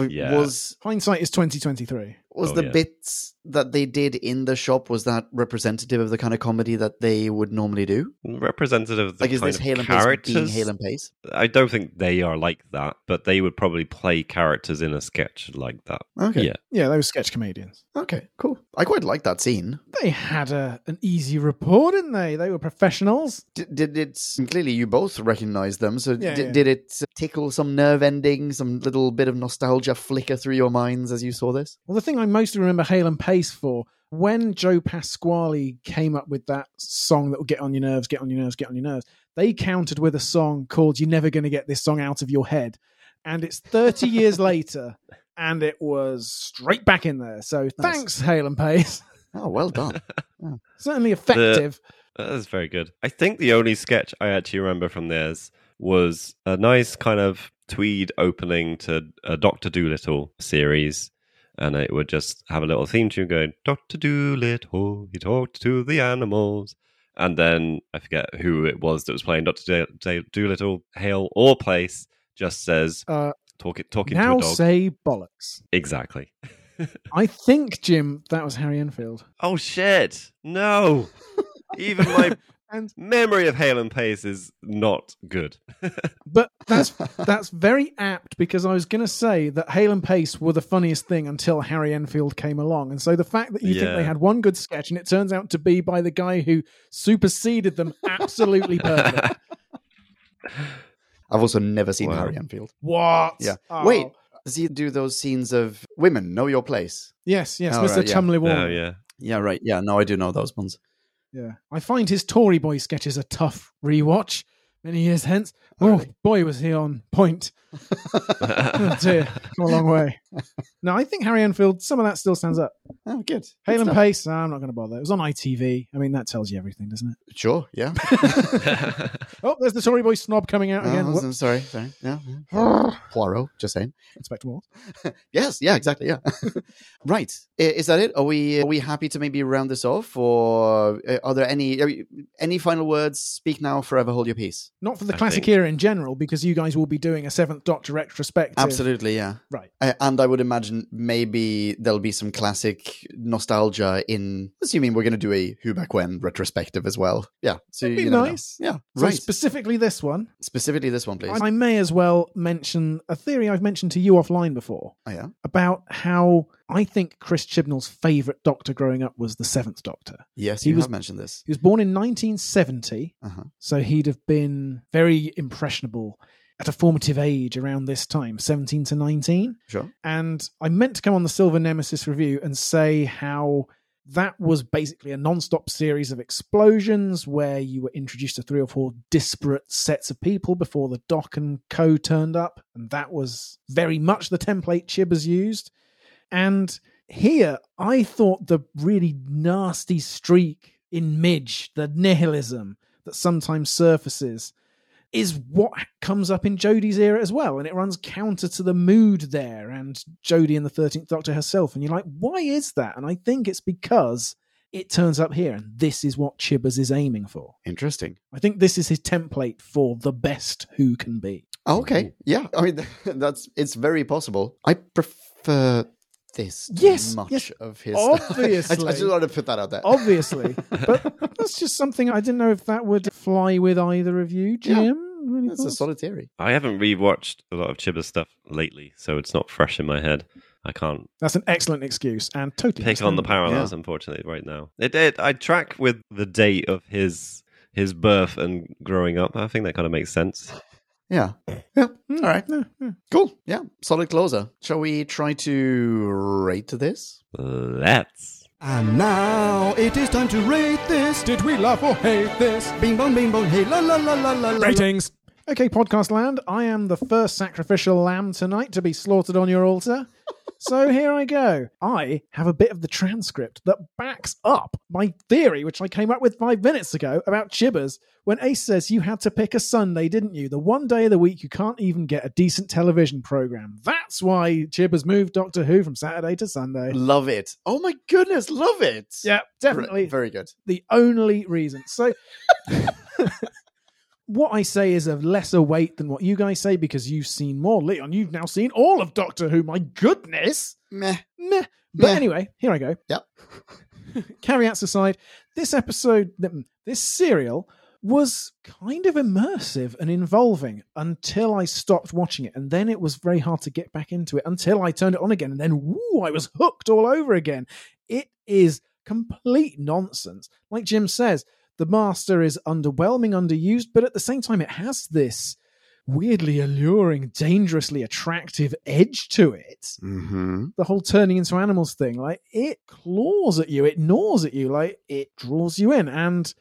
Yeah. Was Hindsight is twenty twenty three. Was Oh, the yeah. bits that they did in the shop was that representative of the kind of comedy that they would normally do? Representative of the Like, is kind this of Hale and Pace being. Hale and Pace? I don't think they are like that, but they would probably play characters in a sketch like that. Okay. Yeah. Yeah, they were sketch comedians. Okay, cool. I quite like that scene. They had a, an easy rapport, didn't they? They were professionals. D- did it clearly you both recognize them? So Yeah, d- yeah. did it tickle some nerve endings, some little bit of nostalgia flicker through your minds as you saw this? Well, the thing I mostly remember Hale and Pace for, when Joe Pasquale came up with that song that will get on your nerves, get on your nerves, get on your nerves, they countered with a song called You're Never Gonna Get This Song Out of Your Head. And it's 30 years *laughs* later, and it was straight back in there. So thanks, Hale and Pace. *laughs* Oh, well done. *laughs* Certainly effective. That is very good. I think the only sketch I actually remember from theirs was a nice kind of tweed opening to a Doctor Dolittle series. And it would just have a little theme tune going, Doctor Dolittle, he talked to the animals. And then I forget who it was that was playing Doctor Do- Dolittle, Hale or Pace, just says, Uh, talk it, talking now to a dog. say bollocks. exactly. *laughs* I think, Jim, that was Harry Enfield. Oh, shit. No. Even my *laughs* And memory of Hale and Pace is not good. *laughs* But that's that's very apt because I was going to say that Hale and Pace were the funniest thing until Harry Enfield came along, and so the fact that you think they had one good sketch and it turns out to be by the guy who superseded them, absolutely perfect. *laughs* I've also never seen Wow. Harry Enfield. What? Yeah. Oh. Wait, does he do those scenes of women know your place? Yes, yes, Oh, Mr. right, yeah. Cholmondley-Warner. Oh, yeah. Yeah, right. Yeah, no, I do know those ones. Yeah. I find his Tory Boy sketches a tough rewatch many years hence. Oh, boy, was he on point. *laughs* Oh, dear. Come a long way. No, I think Harry Enfield, some of that still stands up. Oh, good. Hale Good and stuff. Pace, I'm not going to bother. It was on ITV. I mean, that tells you everything, doesn't it? Sure, yeah. *laughs* Oh, there's the Tory Boy snob coming out again. Oh, Whoops. I'm sorry, sorry. Yeah. yeah. *sighs* Poirot, just saying. Inspector Morse. *laughs* Yes, yeah, exactly, yeah. right. Is that it? Are we are we happy to maybe round this off or uh, are there any are you- any final words? Speak now, forever hold your peace. Not for the I classic think- era in general, because you guys will be doing a Seventh Doctor retrospective. Absolutely, yeah. Right. Uh, and I would imagine maybe there'll be some classic nostalgia in, assuming we're going to do a Who Back When retrospective as well. Yeah. So That'd be you know. nice. Yeah. So right. specifically this one, Specifically this one, please. I may as well mention a theory I've mentioned to you offline before oh, yeah. about how I think Chris Chibnall's favourite Doctor growing up was the Seventh Doctor. Yes, He you was- have mentioned this. He was born in 1970, Uh-huh. so he'd have been very impressionable at a formative age around this time, 17 to 19. Sure. And I meant to come on the Silver Nemesis review and say how that was basically a non-stop series of explosions where you were introduced to three or four disparate sets of people before the Doc and Co turned up, and that was very much the template Chibbers used. And here, I thought the really nasty streak in Midge, the nihilism that sometimes surfaces, is what comes up in Jodie's era as well, and it runs counter to the mood there and Jodie and the Thirteenth Doctor herself. And you're like, why is that? And I think it's because it turns up here, and this is what Chibbers is aiming for. Interesting. I think this is his template for the best who can be. Okay. Yeah. I mean, *laughs* that's it's very possible. I prefer this to Yes, much yes, of his. *laughs* I, I just wanted to put that out there. Obviously, *laughs* but that's just something I didn't know if that would fly with either of you, Jim. Any That's a thoughts? solid theory. I haven't rewatched a lot of Chibber stuff lately, so it's not fresh in my head. I can't That's an excellent excuse and totally pick on the understandable. parallels, unfortunately, right now. It did. I track with the date of his his birth and growing up. I think that kind of makes sense. Yeah. Yeah. All right. yeah, yeah. Cool. Yeah. Solid closer. Shall we try to rate this? Let's. And now it is time to rate this. Did we love or hate this? Bing bong, bing bong, hey la la la la la. la. Ratings. Okay, podcast land. I am the first sacrificial lamb tonight to be slaughtered on your altar. So here I go. I have a bit of the transcript that backs up my theory, which I came up with five minutes ago about Chibbers. When Ace says you had to pick a Sunday, didn't you? The one day of the week you can't even get a decent television program. That's why Chibbers moved Doctor Who from Saturday to Sunday. Love it. Oh my goodness, love it. Yeah, definitely Very good. the only reason. So, *laughs* what I say is of lesser weight than what you guys say because you've seen more. Leon, you've now seen all of Doctor Who. My goodness. Meh. Meh. But Meh. anyway, here I go. Yep. *laughs* Caveats aside, this episode, mm, this serial was kind of immersive and involving until I stopped watching it. And then it was very hard to get back into it until I turned it on again. And then, woo, I was hooked all over again. It is complete nonsense. Like Jim says, the Master is underwhelming, underused, but at the same time, it has this weirdly alluring, dangerously attractive edge to it Mm-hmm. the whole turning into animals thing like it claws at you it gnaws at you like it draws you in and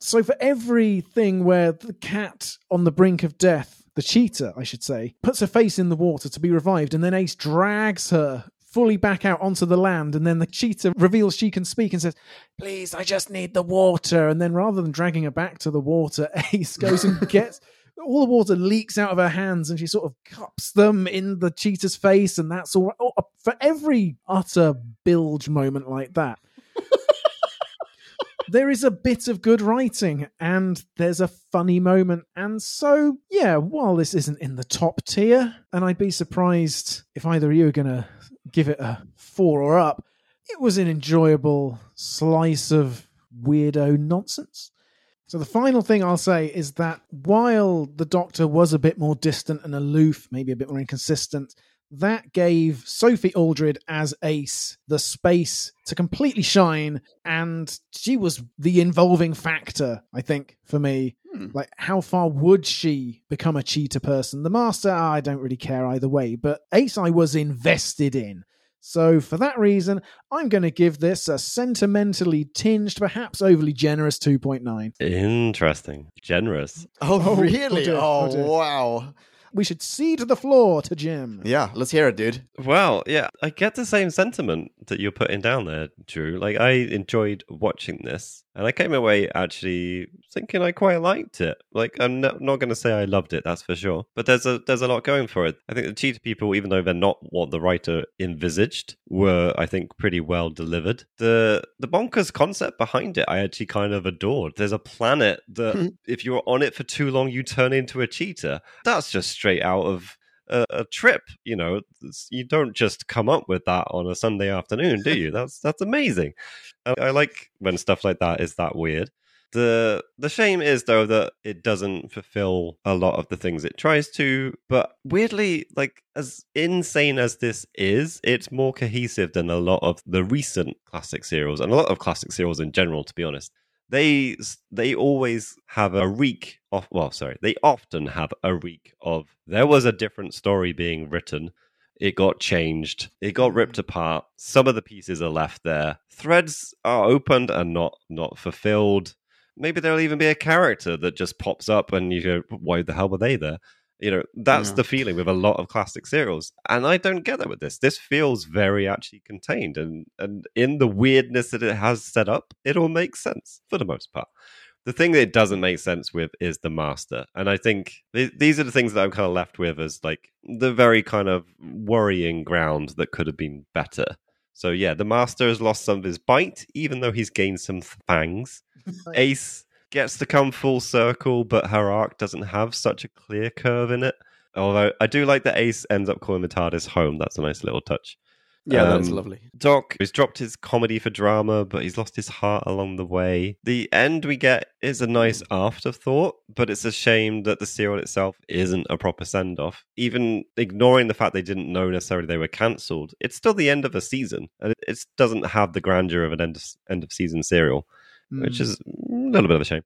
so for everything where the cat on the brink of death the cheetah i should say puts her face in the water to be revived and then ace drags her fully back out onto the land and then the cheetah reveals she can speak and says please i just need the water. And then rather than dragging her back to the water *laughs* ace goes and gets all the water leaks out of her hands and she sort of cups them in the cheetah's face and that's all oh, uh, for every utter bilge moment like that *laughs* there is a bit of good writing and there's a funny moment. And so yeah while this isn't in the top tier and i'd be surprised if either of you are to give it a four or up. It was an enjoyable slice of weirdo nonsense. So the final thing I'll say is that while the Doctor was a bit more distant and aloof, maybe a bit more inconsistent, that gave Sophie Aldred as Ace the space to completely shine, and she was the involving factor, I think, for me. Hmm. Like, how far would she become a cheetah person? The Master, I don't really care either way, but Ace I was invested in. So, for that reason, I'm going to give this a sentimentally tinged, perhaps overly generous 2.9. Interesting. Generous. Oh, Oh, really? oh Oh, oh wow. We should see to the floor to Jim. Yeah, let's hear it, dude. Well, yeah, I get the same sentiment that you're putting down there, Drew. Like, I enjoyed watching this, and I came away actually thinking I quite liked it. Like, I'm no, not going to say I loved it, that's for sure. But there's a there's a lot going for it. I think the cheetah people, even though they're not what the writer envisaged, were I think pretty well delivered. The the bonkers concept behind it, I actually kind of adored. There's a planet that hmm. if you're on it for too long, you turn into a cheetah. That's just straight out of a, a trip. You know, you don't just come up with that on a Sunday afternoon, do you? That's that's amazing. I, I like when stuff like that is that weird. The the shame is though that it doesn't fulfill a lot of the things it tries to, but weirdly, like as insane as this is, it's more cohesive than a lot of the recent classic serials and a lot of classic serials in general, to be honest they they always have a reek of well sorry they often have a reek of there was a different story being written. It got changed. It got ripped mm. apart. Some of the pieces are left there. Threads are opened and not not fulfilled. Maybe there'll even be a character that just pops up and you go why the hell were they there you know that's Yeah. the feeling with a lot of classic serials. And i don't get that with this. This feels very actually contained and and in the weirdness that it has set up it all makes sense for the most part. The thing that it doesn't make sense with is the master. And i think th- these are the things that i'm kind of left with as like the very kind of worrying ground that could have been better. So yeah the master has lost some of his bite even though he's gained some fangs. *laughs* Ace gets to come full circle, but her arc doesn't have such a clear curve in it. Although I do like that Ace ends up calling the TARDIS home. That's a nice little touch. Yeah, that's Um, lovely. Doc has dropped his comedy for drama, but he's lost his heart along the way. The end we get is a nice afterthought, but it's a shame that the serial itself isn't a proper send off. Even ignoring the fact they didn't know necessarily they were cancelled, it's still the end of a season, and it, it doesn't have the grandeur of an end of, end of season serial which Mm. is a little bit of a shame.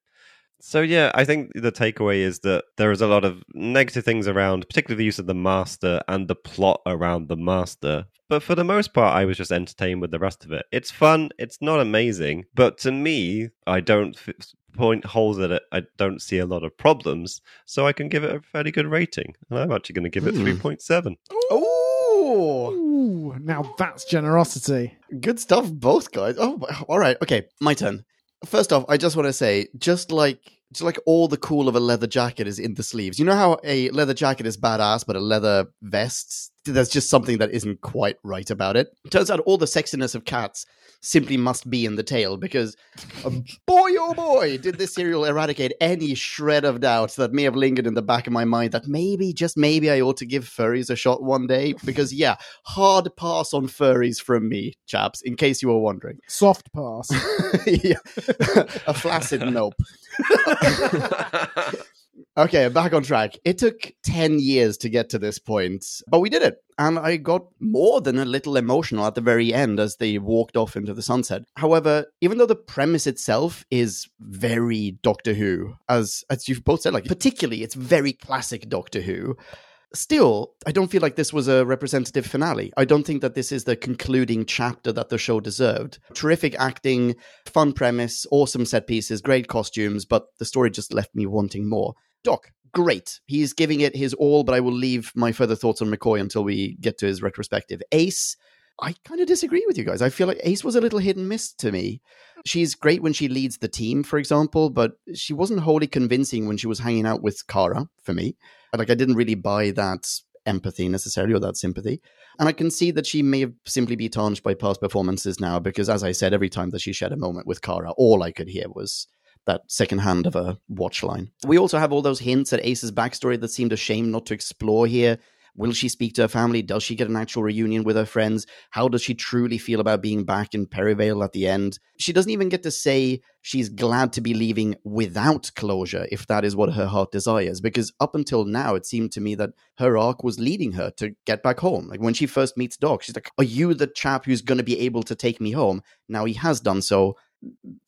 So yeah, I think the takeaway is that there is a lot of negative things around, particularly the use of the master and the plot around the master. But for the most part, I was just entertained with the rest of it. It's fun. It's not amazing, but to me, I don't f- point holes at it. I don't see a lot of problems, so I can give it a fairly good rating. And I'm actually going to give it Hmm. three point seven. Ooh. Ooh, now that's generosity. Good stuff, both guys. Oh, all right. Okay, my turn. First off, I just want to say, just like just like all the cool of a leather jacket is in the sleeves. You know how a leather jacket is badass, but a leather vest, there's just something that isn't quite right about it. Turns out all the sexiness of cats simply must be in the tail because uh, boy oh boy did this serial eradicate any shred of doubt that may have lingered in the back of my mind that maybe just maybe i ought to give furries a shot one day because yeah hard pass on furries from me chaps in case you were wondering Soft pass. *laughs* yeah. *laughs* a flaccid nope *laughs* Okay, back on track. It took 10 years to get to this point, but we did it. And I got more than a little emotional at the very end as they walked off into the sunset. However, even though the premise itself is very Doctor Who, as as you've both said, like particularly it's very classic Doctor Who. Still, I don't feel like this was a representative finale. I don't think that this is the concluding chapter that the show deserved. Terrific acting, fun premise, awesome set pieces, great costumes, but the story just left me wanting more. Doc, great. He's giving it his all, but I will leave my further thoughts on McCoy until we get to his retrospective. Ace, I kind of disagree with you guys. I feel like Ace was a little hit and miss to me. She's great when she leads the team, for example, but she wasn't wholly convincing when she was hanging out with Karra for me. Like, I didn't really buy that empathy necessarily or that sympathy. And I can see that she may have simply be tarnished by past performances now because, as I said, every time that she shared a moment with Karra, all I could hear was that second hand of a watch line. We also have all those hints at Ace's backstory that seemed a shame not to explore here. Will she speak to her family? Does she get an actual reunion with her friends? How does she truly feel about being back in Perivale at the end? She doesn't even get to say she's glad to be leaving without closure, if that is what her heart desires. Because up until now, it seemed to me that her arc was leading her to get back home. Like when she first meets Doc, she's like, Are you the chap who's going to be able to take me home? Now he has done so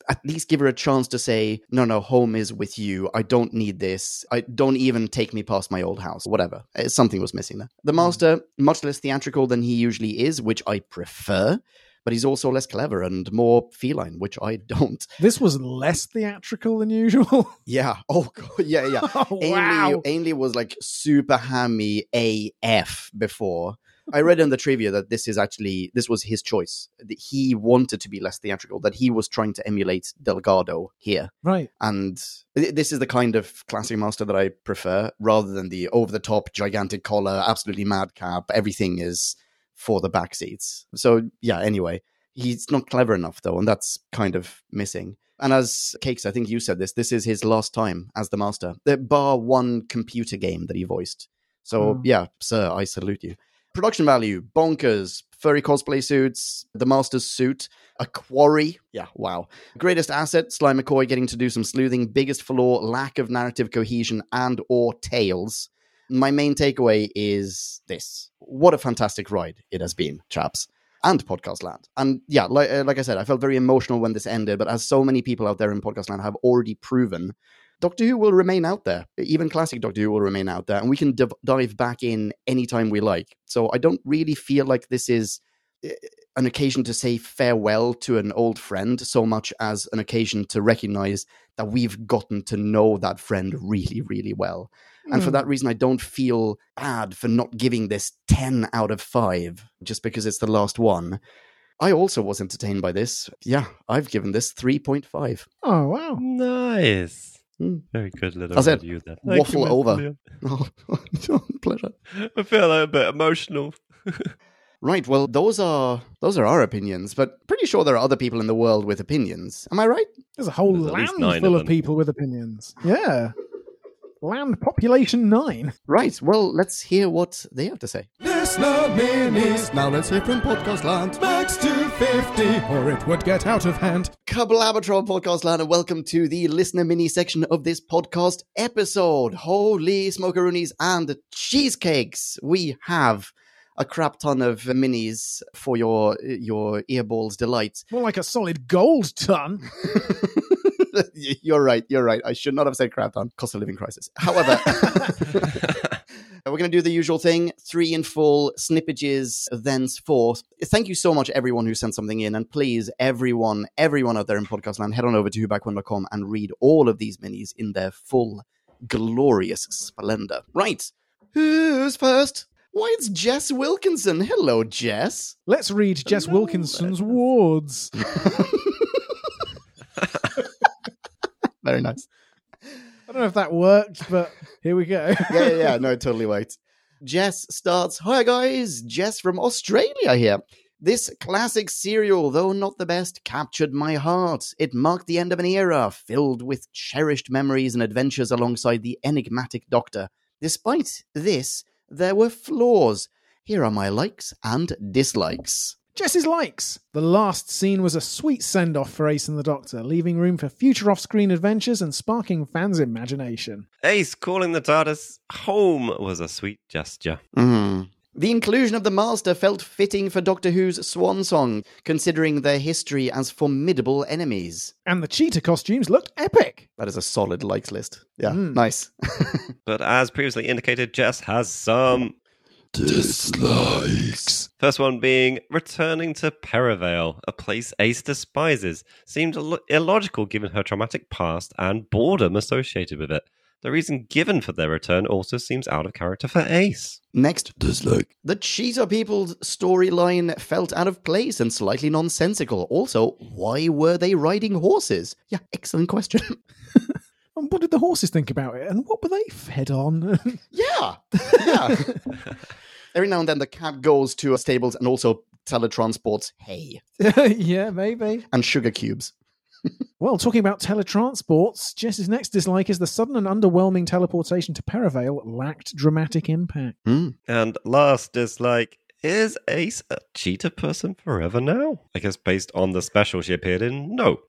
at least give her a chance to say, no, no, home is with you. I don't need this. I don't even take me past my old house. Whatever. Uh, Something was missing there. The master, much less theatrical than he usually is, which I prefer, but he's also less clever and more feline, which I *laughs* don't. This was less theatrical than usual. *laughs* Yeah. Oh, God. Yeah, yeah. *laughs* oh, wow. Ainley, Ainley was like super hammy AF before. I read in the trivia that this is actually this was his choice. That he wanted to be less theatrical. That he was trying to emulate Delgado here, Right. and this is the kind of classic master that I prefer, rather than the over the top, gigantic collar, absolutely madcap. Everything is for the back seats. So yeah. Anyway, he's not clever enough though, and that's kind of missing. And as Cakes, I think you said this. This is his last time as the master. The bar one computer game that he voiced. So Hmm. yeah, sir, I salute you. Production value, bonkers. Furry cosplay suits, the master's suit, a quarry. Yeah, wow. Greatest asset, Sly McCoy getting to do some sleuthing. Biggest flaw, lack of narrative cohesion and or tales. My main takeaway is this. What a fantastic ride it has been, chaps. And podcast land. And yeah, like, uh, like I said, I felt very emotional when this ended, but as so many people out there in podcast land have already proven, Doctor Who will remain out there. Even classic Doctor Who will remain out there, and we can div- dive back in anytime we like. So I don't really feel like this is uh, an occasion to say farewell to an old friend so much as an occasion to recognize that we've gotten to know that friend really, really well. And for Hmm. that reason, I don't feel bad for not giving this 10 out of 5 just because it's the last one. I also was entertained by this. Yeah, I've given this 3.5. Oh, wow. Nice. Hmm. Very good little That's it. review there. Waffle Mr. over. Leon. *laughs* Oh, *laughs* pleasure. I feel a bit emotional. *laughs* Right, well, those are those are our opinions, but pretty sure there are other people in the world with opinions. Am I right? There's a whole There's land full of of, people with opinions. Yeah. Land population nine. Right. Well, let's hear what they have to say. Listener minis. Now let's hear from Podcast Land. Max 250. Or it would get out of hand. Kablabatron Podcast Land, and welcome to the listener mini section of this podcast episode. Holy smokeroonies and cheesecakes! We have a crap ton of minis for your your earballs delight. More like a solid gold ton. *laughs* *laughs* you're right. You're right. I should not have said crap ton. Cost of living crisis. However. *laughs* We're going to do the usual thing three in full snippages thenceforth. Thank you so much, everyone who sent something in. And please, everyone, everyone out there in podcast land, head on over to whobackwhen.com and read all of these minis in their full, glorious splendor. Right. Who's first? Why, it's Jess Wilkinson. Hello, Jess. Let's read Jess Hello, Wilkinson's wards. *laughs* Very nice. I don't know if that worked, but here we go. *laughs* Yeah, yeah, yeah. No, it totally worked. Jess starts. Hi, guys. Jess from Australia here. This classic serial, though not the best, captured my heart. It marked the end of an era filled with cherished memories and adventures alongside the enigmatic Doctor. Despite this, there were flaws. Here are my likes and dislikes. Jess's likes. The last scene was a sweet send off for Ace and the Doctor, leaving room for future off screen adventures and sparking fans' imagination. Ace calling the TARDIS home was a sweet gesture. Mm. The inclusion of the Master felt fitting for Doctor Who's swan song, considering their history as formidable enemies. And the cheetah costumes looked epic. That is a solid likes list. Yeah, Mm. nice. *laughs* But as previously indicated, Jess has some Dislikes. First one being returning to Perivale, a place Ace despises, seemed illo- illogical given her traumatic past and boredom associated with it. The reason given for their return also seems out of character for Ace. Next, Dislike. the Cheetah People's storyline felt out of place and slightly nonsensical. Also, why were they riding horses? Yeah, excellent question. *laughs* And what did the horses think about it? And what were they fed on? *laughs* yeah, yeah. *laughs* Every now and then the cat goes to a stables and also teletransports hay *laughs* yeah, maybe. and sugar cubes. Well, talking about teletransports, Jess's next dislike is the sudden and underwhelming teleportation to Perivale lacked dramatic impact. Mm. And last dislike is Ace a cheetah person forever now? I guess based on the special she appeared in, no.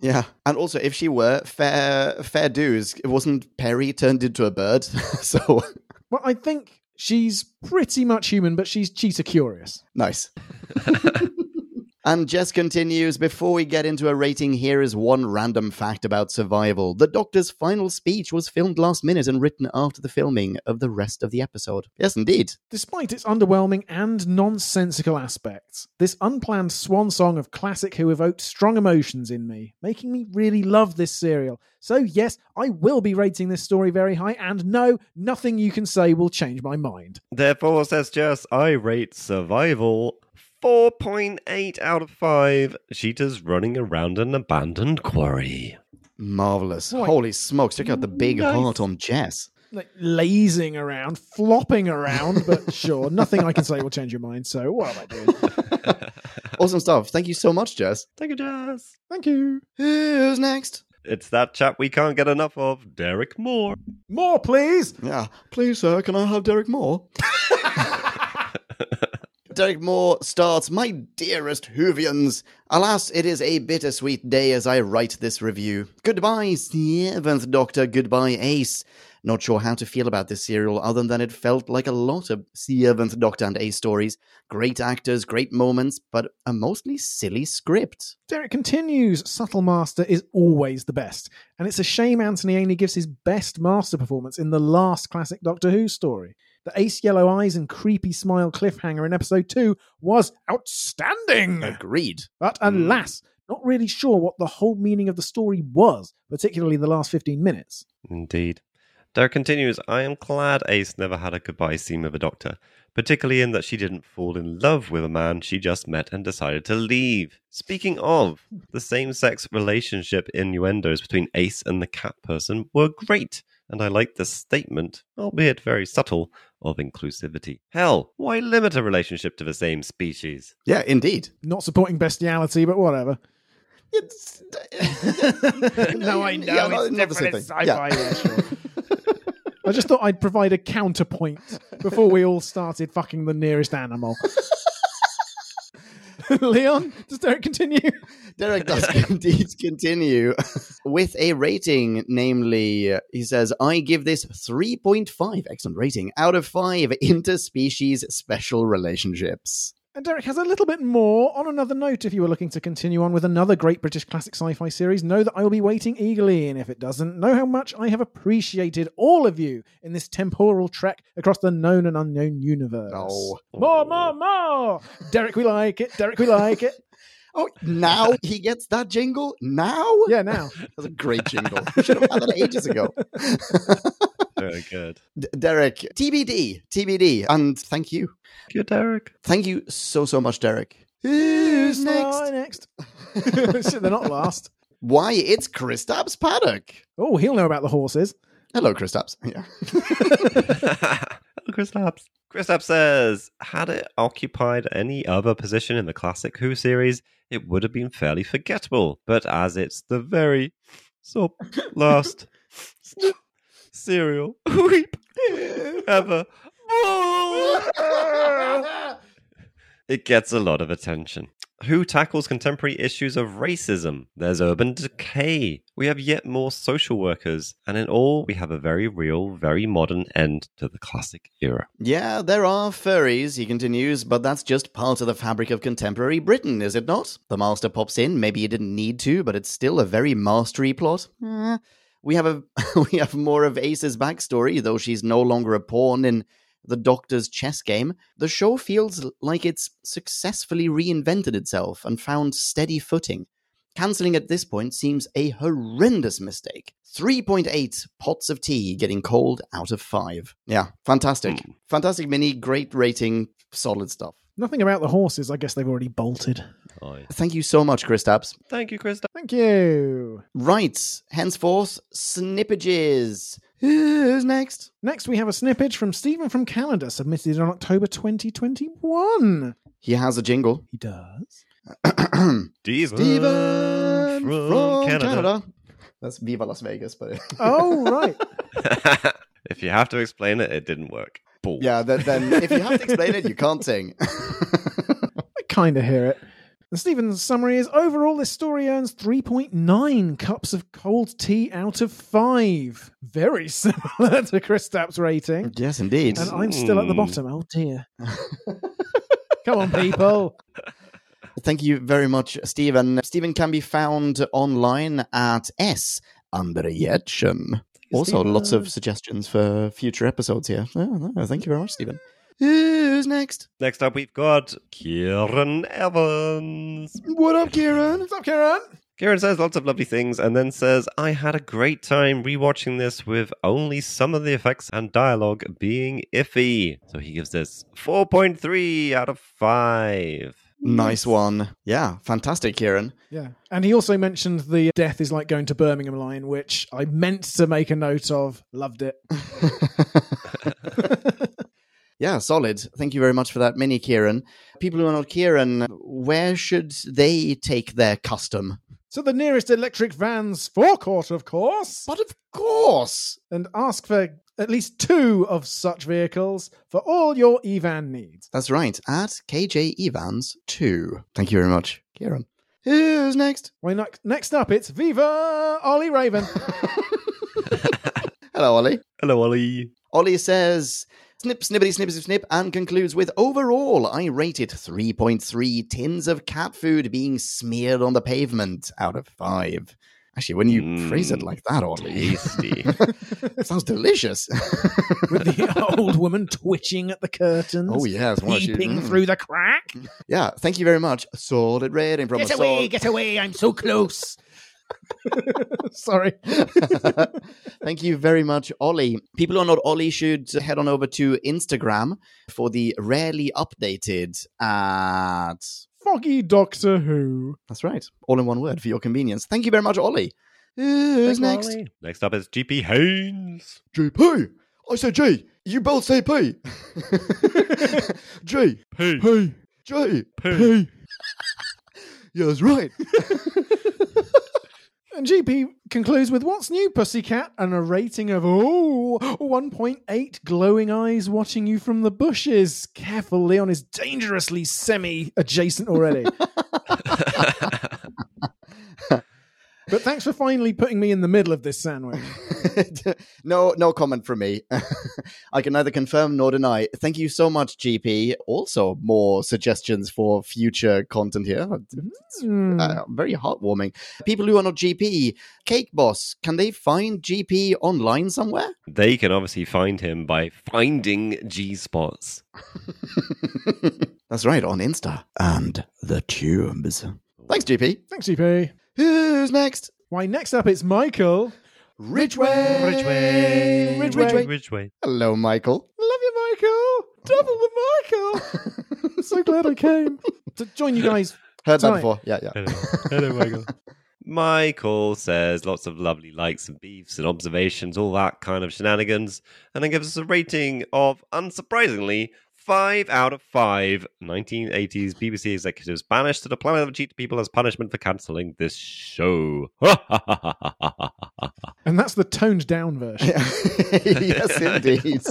Yeah, and also if she were fair, fair dues, it wasn't Perry turned into a bird. *laughs* so Well, I think she's pretty much human, but she's cheetah curious. nice. *laughs* And Jess continues Before we get into a rating, here is one random fact about survival. The Doctor's final speech was filmed last minute and written after the filming of the rest of the episode. Yes, indeed. Despite its underwhelming and nonsensical aspects, this unplanned swan song of classic Who evoked strong emotions in me, making me really love this serial. So, yes, I will be rating this story very high, and no, nothing you can say will change my mind. Therefore, says Jess, I rate survival 4.8 out of 5. Cheetahs running around an abandoned quarry. Marvelous. Boy. Holy smokes, check out the big Nice. heart on Jess. Like lazing around, flopping around, but *laughs* sure, nothing I can say will change your mind. So, what am I doing? *laughs* Awesome stuff. Thank you so much, Jess. Thank you, Jess. Thank you. Who's next? It's that chap we can't get enough of, Derek Moore. More, please. Yeah. Please, sir, can I have Derek Moore? *laughs* Derek Moore starts, My dearest Whovians, alas, it is a bittersweet day as I write this review. Goodbye, Seventh Doctor, goodbye, Ace. Not sure how to feel about this serial other than it felt like a lot of Seventh Doctor and Ace stories. Great actors, great moments, but a mostly silly script. Derek continues, Subtle Master is always the best, and it's a shame Anthony only gives his best master performance in the last classic Doctor Who story. The ace yellow eyes and creepy smile cliffhanger in episode 2 was outstanding! Agreed. But hmm. alas, not really sure what the whole meaning of the story was, particularly the last 15 minutes. Indeed. Derek continues, I am glad Ace never had a goodbye scene with a doctor, particularly in that she didn't fall in love with a man she just met and decided to leave. Speaking of, the same sex relationship innuendos between Ace and the cat person were great, and I like the statement, albeit very subtle, of inclusivity. Hell, why limit a relationship to the same species? Yeah, indeed. Not supporting bestiality, but whatever. It's, *laughs* no, I know. Yeah, no, it's not the same different. It's sci-fi. Yeah. sure. I just thought I'd provide a counterpoint before we all started fucking the nearest animal. *laughs* Leon, does Derek continue? Derek does *laughs* indeed continue with a rating, namely, he says, I give this 3.5, excellent rating, out of 5 interspecies special relationships. And Derek has a little bit more. On another note, if you were looking to continue on with another great British classic sci fi series, know that I will be waiting eagerly. And if it doesn't, know how much I have appreciated all of you in this temporal trek across the known and unknown universe. Oh. More, more, more! Derek, we like it. Derek, we like it. *laughs* Oh, now he gets that jingle? Now? Yeah, now. *laughs* That's a great jingle. *laughs* We should have had that ages ago. Fair Very good. D- Derek, TBD, TBD, and thank you. Thank you, Derek. Thank you so, so much, Derek. Who's Bye, next? next? *laughs* Shit, they're not last. Why, it's Kristaps Paddock. Oh, he'll know about the horses. Hello, Kristaps. *laughs* Yeah. *laughs* Hello, Chris Labs. Chris Labs says, had it occupied any other position in the classic Who series, it would have been fairly forgettable. But as it's the very so last serial *laughs* weep *laughs* ever, *laughs* it gets a lot of attention. Who tackles contemporary issues of racism? There's urban decay. We have yet more social workers. And in all, we have a very real, very modern end to the classic era. yeah, there are furries, he continues, but that's just part of the fabric of contemporary Britain, is it not? The master pops in, maybe he didn't need to, but it's still a very mastery plot. Eh. We have a *laughs* we have more of Ace's backstory, though she's no longer a pawn in the Doctor's chess game. The show feels like it's successfully reinvented itself and found steady footing. Cancelling at this point seems a horrendous mistake. 3.8 pots of tea getting cold out of 5. Yeah, fantastic. Hmm. Fantastic mini, great rating, solid stuff. Nothing about the horses. I guess they've already bolted. Aye. Thank you so much, Kristaps. Thank you, Chris. Thank you. Right, henceforth, snippages. Who's next? Next, we have a snippage from Stephen from Canada, submitted on October 2021. He has a jingle. He does. *clears throat* Steven, Steven from, from, Canada. Canada. That's Viva Las Vegas, but Oh, right. *laughs* *laughs* if you have to explain it, it didn't work. Bull. yeah, then, then if you have to explain it, you can't sing. *laughs* I kind of hear it. And Stephen's summary is overall, this story earns 3.9 cups of cold tea out of 5. Very *laughs* similar to Chris Stapp's rating. yes, indeed. And I'm still at the Mm. bottom. Oh, dear. *laughs* Come on, people. Thank you very much, Stephen. Stephen can be found online at S. Andrejechen. Also, lots of suggestions for future episodes here. Oh, no, thank you very much, Stephen. Who's next? Next up, we've got Kieran Evans. What up, Kieran? What's up, Kieran? Kieran says lots of lovely things and then says, I had a great time rewatching this with only some of the effects and dialogue being iffy. So he gives this 4.3 out of 5. Nice one. Yeah, fantastic, Kieran. Yeah. And he also mentioned the death is like going to Birmingham line, which I meant to make a note of. Loved it. *laughs* yeah, solid. Thank you very much for that mini, Kieran. People who are not Kieran, where should they take their custom? To the nearest electric van's forecourt, of course. But of course. And ask for at least two of such vehicles for all your Evan needs. That's right, at KJ Evans 2. Thank you very much, Kieran. Who's next? Why not? Next up, it's Viva Ollie Raven. *laughs* *laughs* Hello, Ollie. Hello, Ollie. Ollie says, snip, snippity, snip, snip, snip, and concludes with, overall, I rate it 3.3 tins of cat food being smeared on the pavement out of 5. Actually, when you Mm, phrase it like that, Ollie, Tasty. it *laughs* sounds delicious. *laughs* with the old woman twitching at the curtains. oh, yes. well, she- Peeping mm. through the crack. Yeah, thank you very much. Solid rating from Get a away, sol- get away, I'm so close. *laughs* Sorry. Thank you very much, Ollie. People who are not Ollie should head on over to Instagram for the rarely updated at. Foggy Doctor Who. That's right. All in one word for your convenience. Thank you very much, Ollie. Who's next? Ollie. Next up is GP Haynes. GP. I said G. You both say P. *laughs* G. P. P. J. P. *laughs* Yeah, that's right. *laughs* And GP concludes with What's new, Pussycat? And a rating of, oh, 1.8 glowing eyes watching you from the bushes. Careful, Leon is dangerously semi adjacent already. *laughs* but thanks for finally putting me in the middle of this sandwich. *laughs* no, no comment from me. *laughs* I can neither confirm nor deny. Thank you so much, GP. Also, more suggestions for future content here. Hmm. Uh, very heartwarming. People who are not GP, Cake Boss, can they find GP online somewhere? They can obviously find him by finding G spots. *laughs* That's right, on Insta and the tubes. Thanks, GP. Thanks, GP. Who's next? Why, next up it's Michael. Ridgeway. Ridgeway. Ridgeway. Ridgeway. Hello, Michael. Love you, Michael. Double the Michael. I'm *laughs* so glad I came to join you guys. Heard that Sorry. before. Yeah, yeah. Hello. Hello, Michael. *laughs* Michael says lots of lovely likes and beefs and observations, all that kind of shenanigans, and then gives us a rating of, unsurprisingly, 5 out of 5 1980s BBC executives banished to the planet of cheat people as punishment for cancelling this show. *laughs* And that's the toned down version. *laughs* yes, indeed.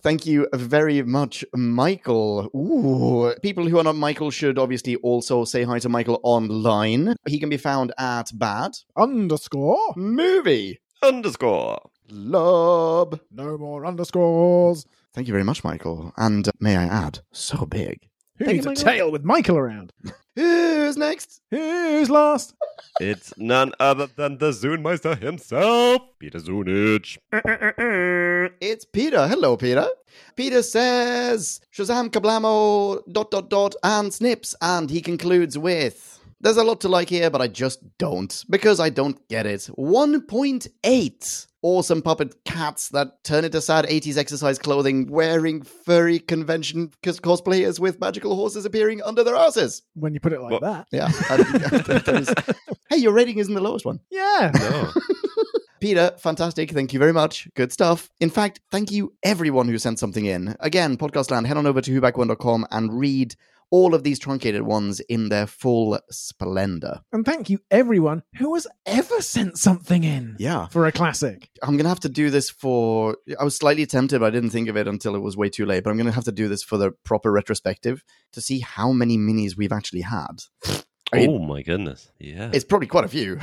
Thank you very much, Michael. Ooh. People who are not Michael should obviously also say hi to Michael online. He can be found at Bad Underscore. Movie Underscore. Love. No more underscores. Thank you very much, Michael. And uh, may I add, so big. Who Thank needs you, a Michael. tail with Michael around? *laughs* Who's next? Who's last? It's none other than the Zoonmeister himself, Peter Zoonich. *laughs* It's Peter. Hello, Peter. Peter says Shazam Kablamo dot dot dot and snips, and he concludes with There's a lot to like here, but I just don't because I don't get it. 1.8 awesome puppet cats that turn into sad 80s exercise clothing wearing furry convention cos- cosplayers with magical horses appearing under their asses. When you put it like What? that. Yeah. *laughs* *laughs* Hey, your rating isn't the lowest one. Yeah. No. *laughs* Peter, fantastic. Thank you very much. Good stuff. In fact, thank you everyone who sent something in. Again, Podcastland, head on over to whobackwhen.com and read all of these truncated ones in their full splendor. And thank you, everyone who has ever sent something in Yeah. for a classic. I'm going to have to do this for. I was slightly tempted, but I didn't think of it until it was way too late. But I'm going to have to do this for the proper retrospective to see how many minis we've actually had. I mean, oh my goodness. Yeah. It's probably quite a few. *laughs*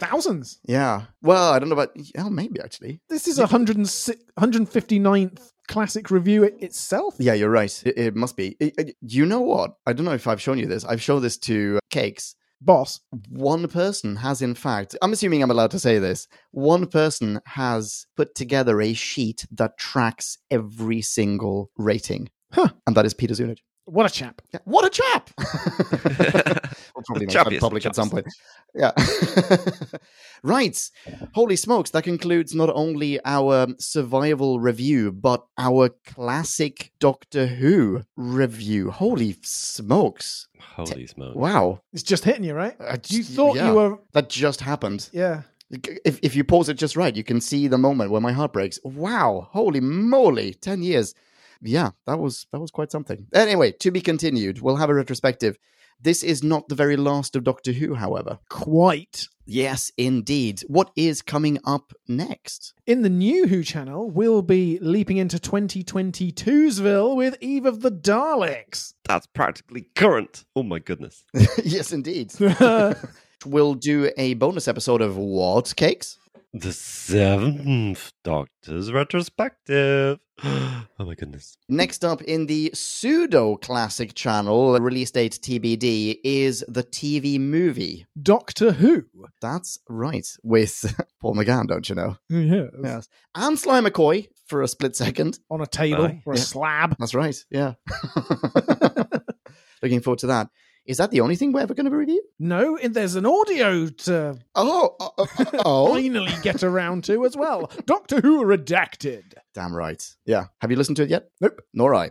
Thousands. yeah. Well, I don't know about. Oh, maybe actually. This is a 106 159th classic review it itself. Yeah, you're right. It, it must be. It- it- you know what? I don't know if I've shown you this. I've shown this to uh, Cakes. Boss. One person has, in fact, I'm assuming I'm allowed to say this. One person has put together a sheet that tracks every single rating. Huh. And that is Peter Zunich. What a chap. Yeah, What a chap! *laughs* we'll probably make that public of at some point. Yeah. *laughs* right. Holy smokes. That concludes not only our survival review, but our classic Doctor Who review. Holy smokes. Holy smokes! Wow. It's just hitting you, right? Uh, You thought yeah. you were. That just happened. Yeah. If, if you pause it just right, you can see the moment where my heart breaks. Wow. Holy moly. 10 years. Yeah, that was that was quite something. Anyway, to be continued. We'll have a retrospective. This is not the very last of Doctor Who, however. Quite. Yes, indeed. What is coming up next? In the new Who channel, we'll be leaping into 2022'sville with Eve of the Daleks. That's practically current. Oh my goodness. *laughs* yes, indeed. *laughs* *laughs* we'll do a bonus episode of What Cakes? The seventh Doctor's retrospective. *gasps* oh my goodness. Next up in the pseudo classic channel, release date TBD, is the TV movie. Doctor Who. That's right, with *laughs* Paul McGann, don't you know? Yes. Yes. And Sly McCoy for a split second. On a table Aye. or a Yeah. slab. That's right, yeah. *laughs* *laughs* Looking forward to that. Is that the only thing we're ever going to review? No, and there's an audio to Oh, uh, uh, oh, oh, *laughs* oh. finally get around to as well. Doctor Who Redacted. damn right. Yeah. Have you listened to it yet? Nope. Nor I.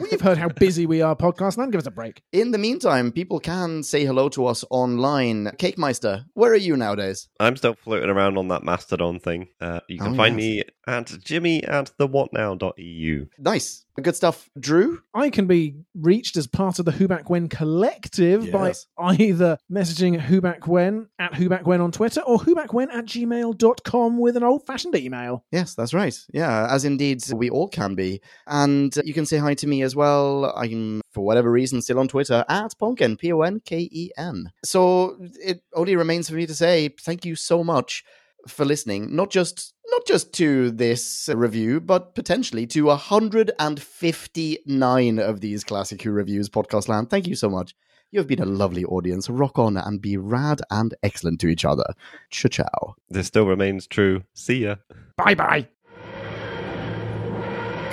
Well, you've heard how busy we are, podcast land. Give us a break. In the meantime, people can say hello to us online. Cake Meister, where are you nowadays? I'm still floating around on that Mastodon thing. Uh, you can Oh, find yes. me at jimmy at thewhatnow.eu. Nice. Good stuff. Drew? I can be reached as part of the Who Back When collective Yes. by either messaging Who Back When at Who Back When on Twitter or Who Back When at gmail.com with an old fashioned email. Yes, that's right. Yeah, as indeed we all can be. And you can say hi to me as well. I'm, for whatever reason, still on Twitter at Ponken, P O N K E N. So it only remains for me to say thank you so much for listening, not just. Not just to this review, but potentially to 159 of these Classic Who reviews, Podcast Land. Thank you so much. You have been a lovely audience. Rock on and be rad and excellent to each other. Ciao, ciao. This still remains true. See ya. Bye bye.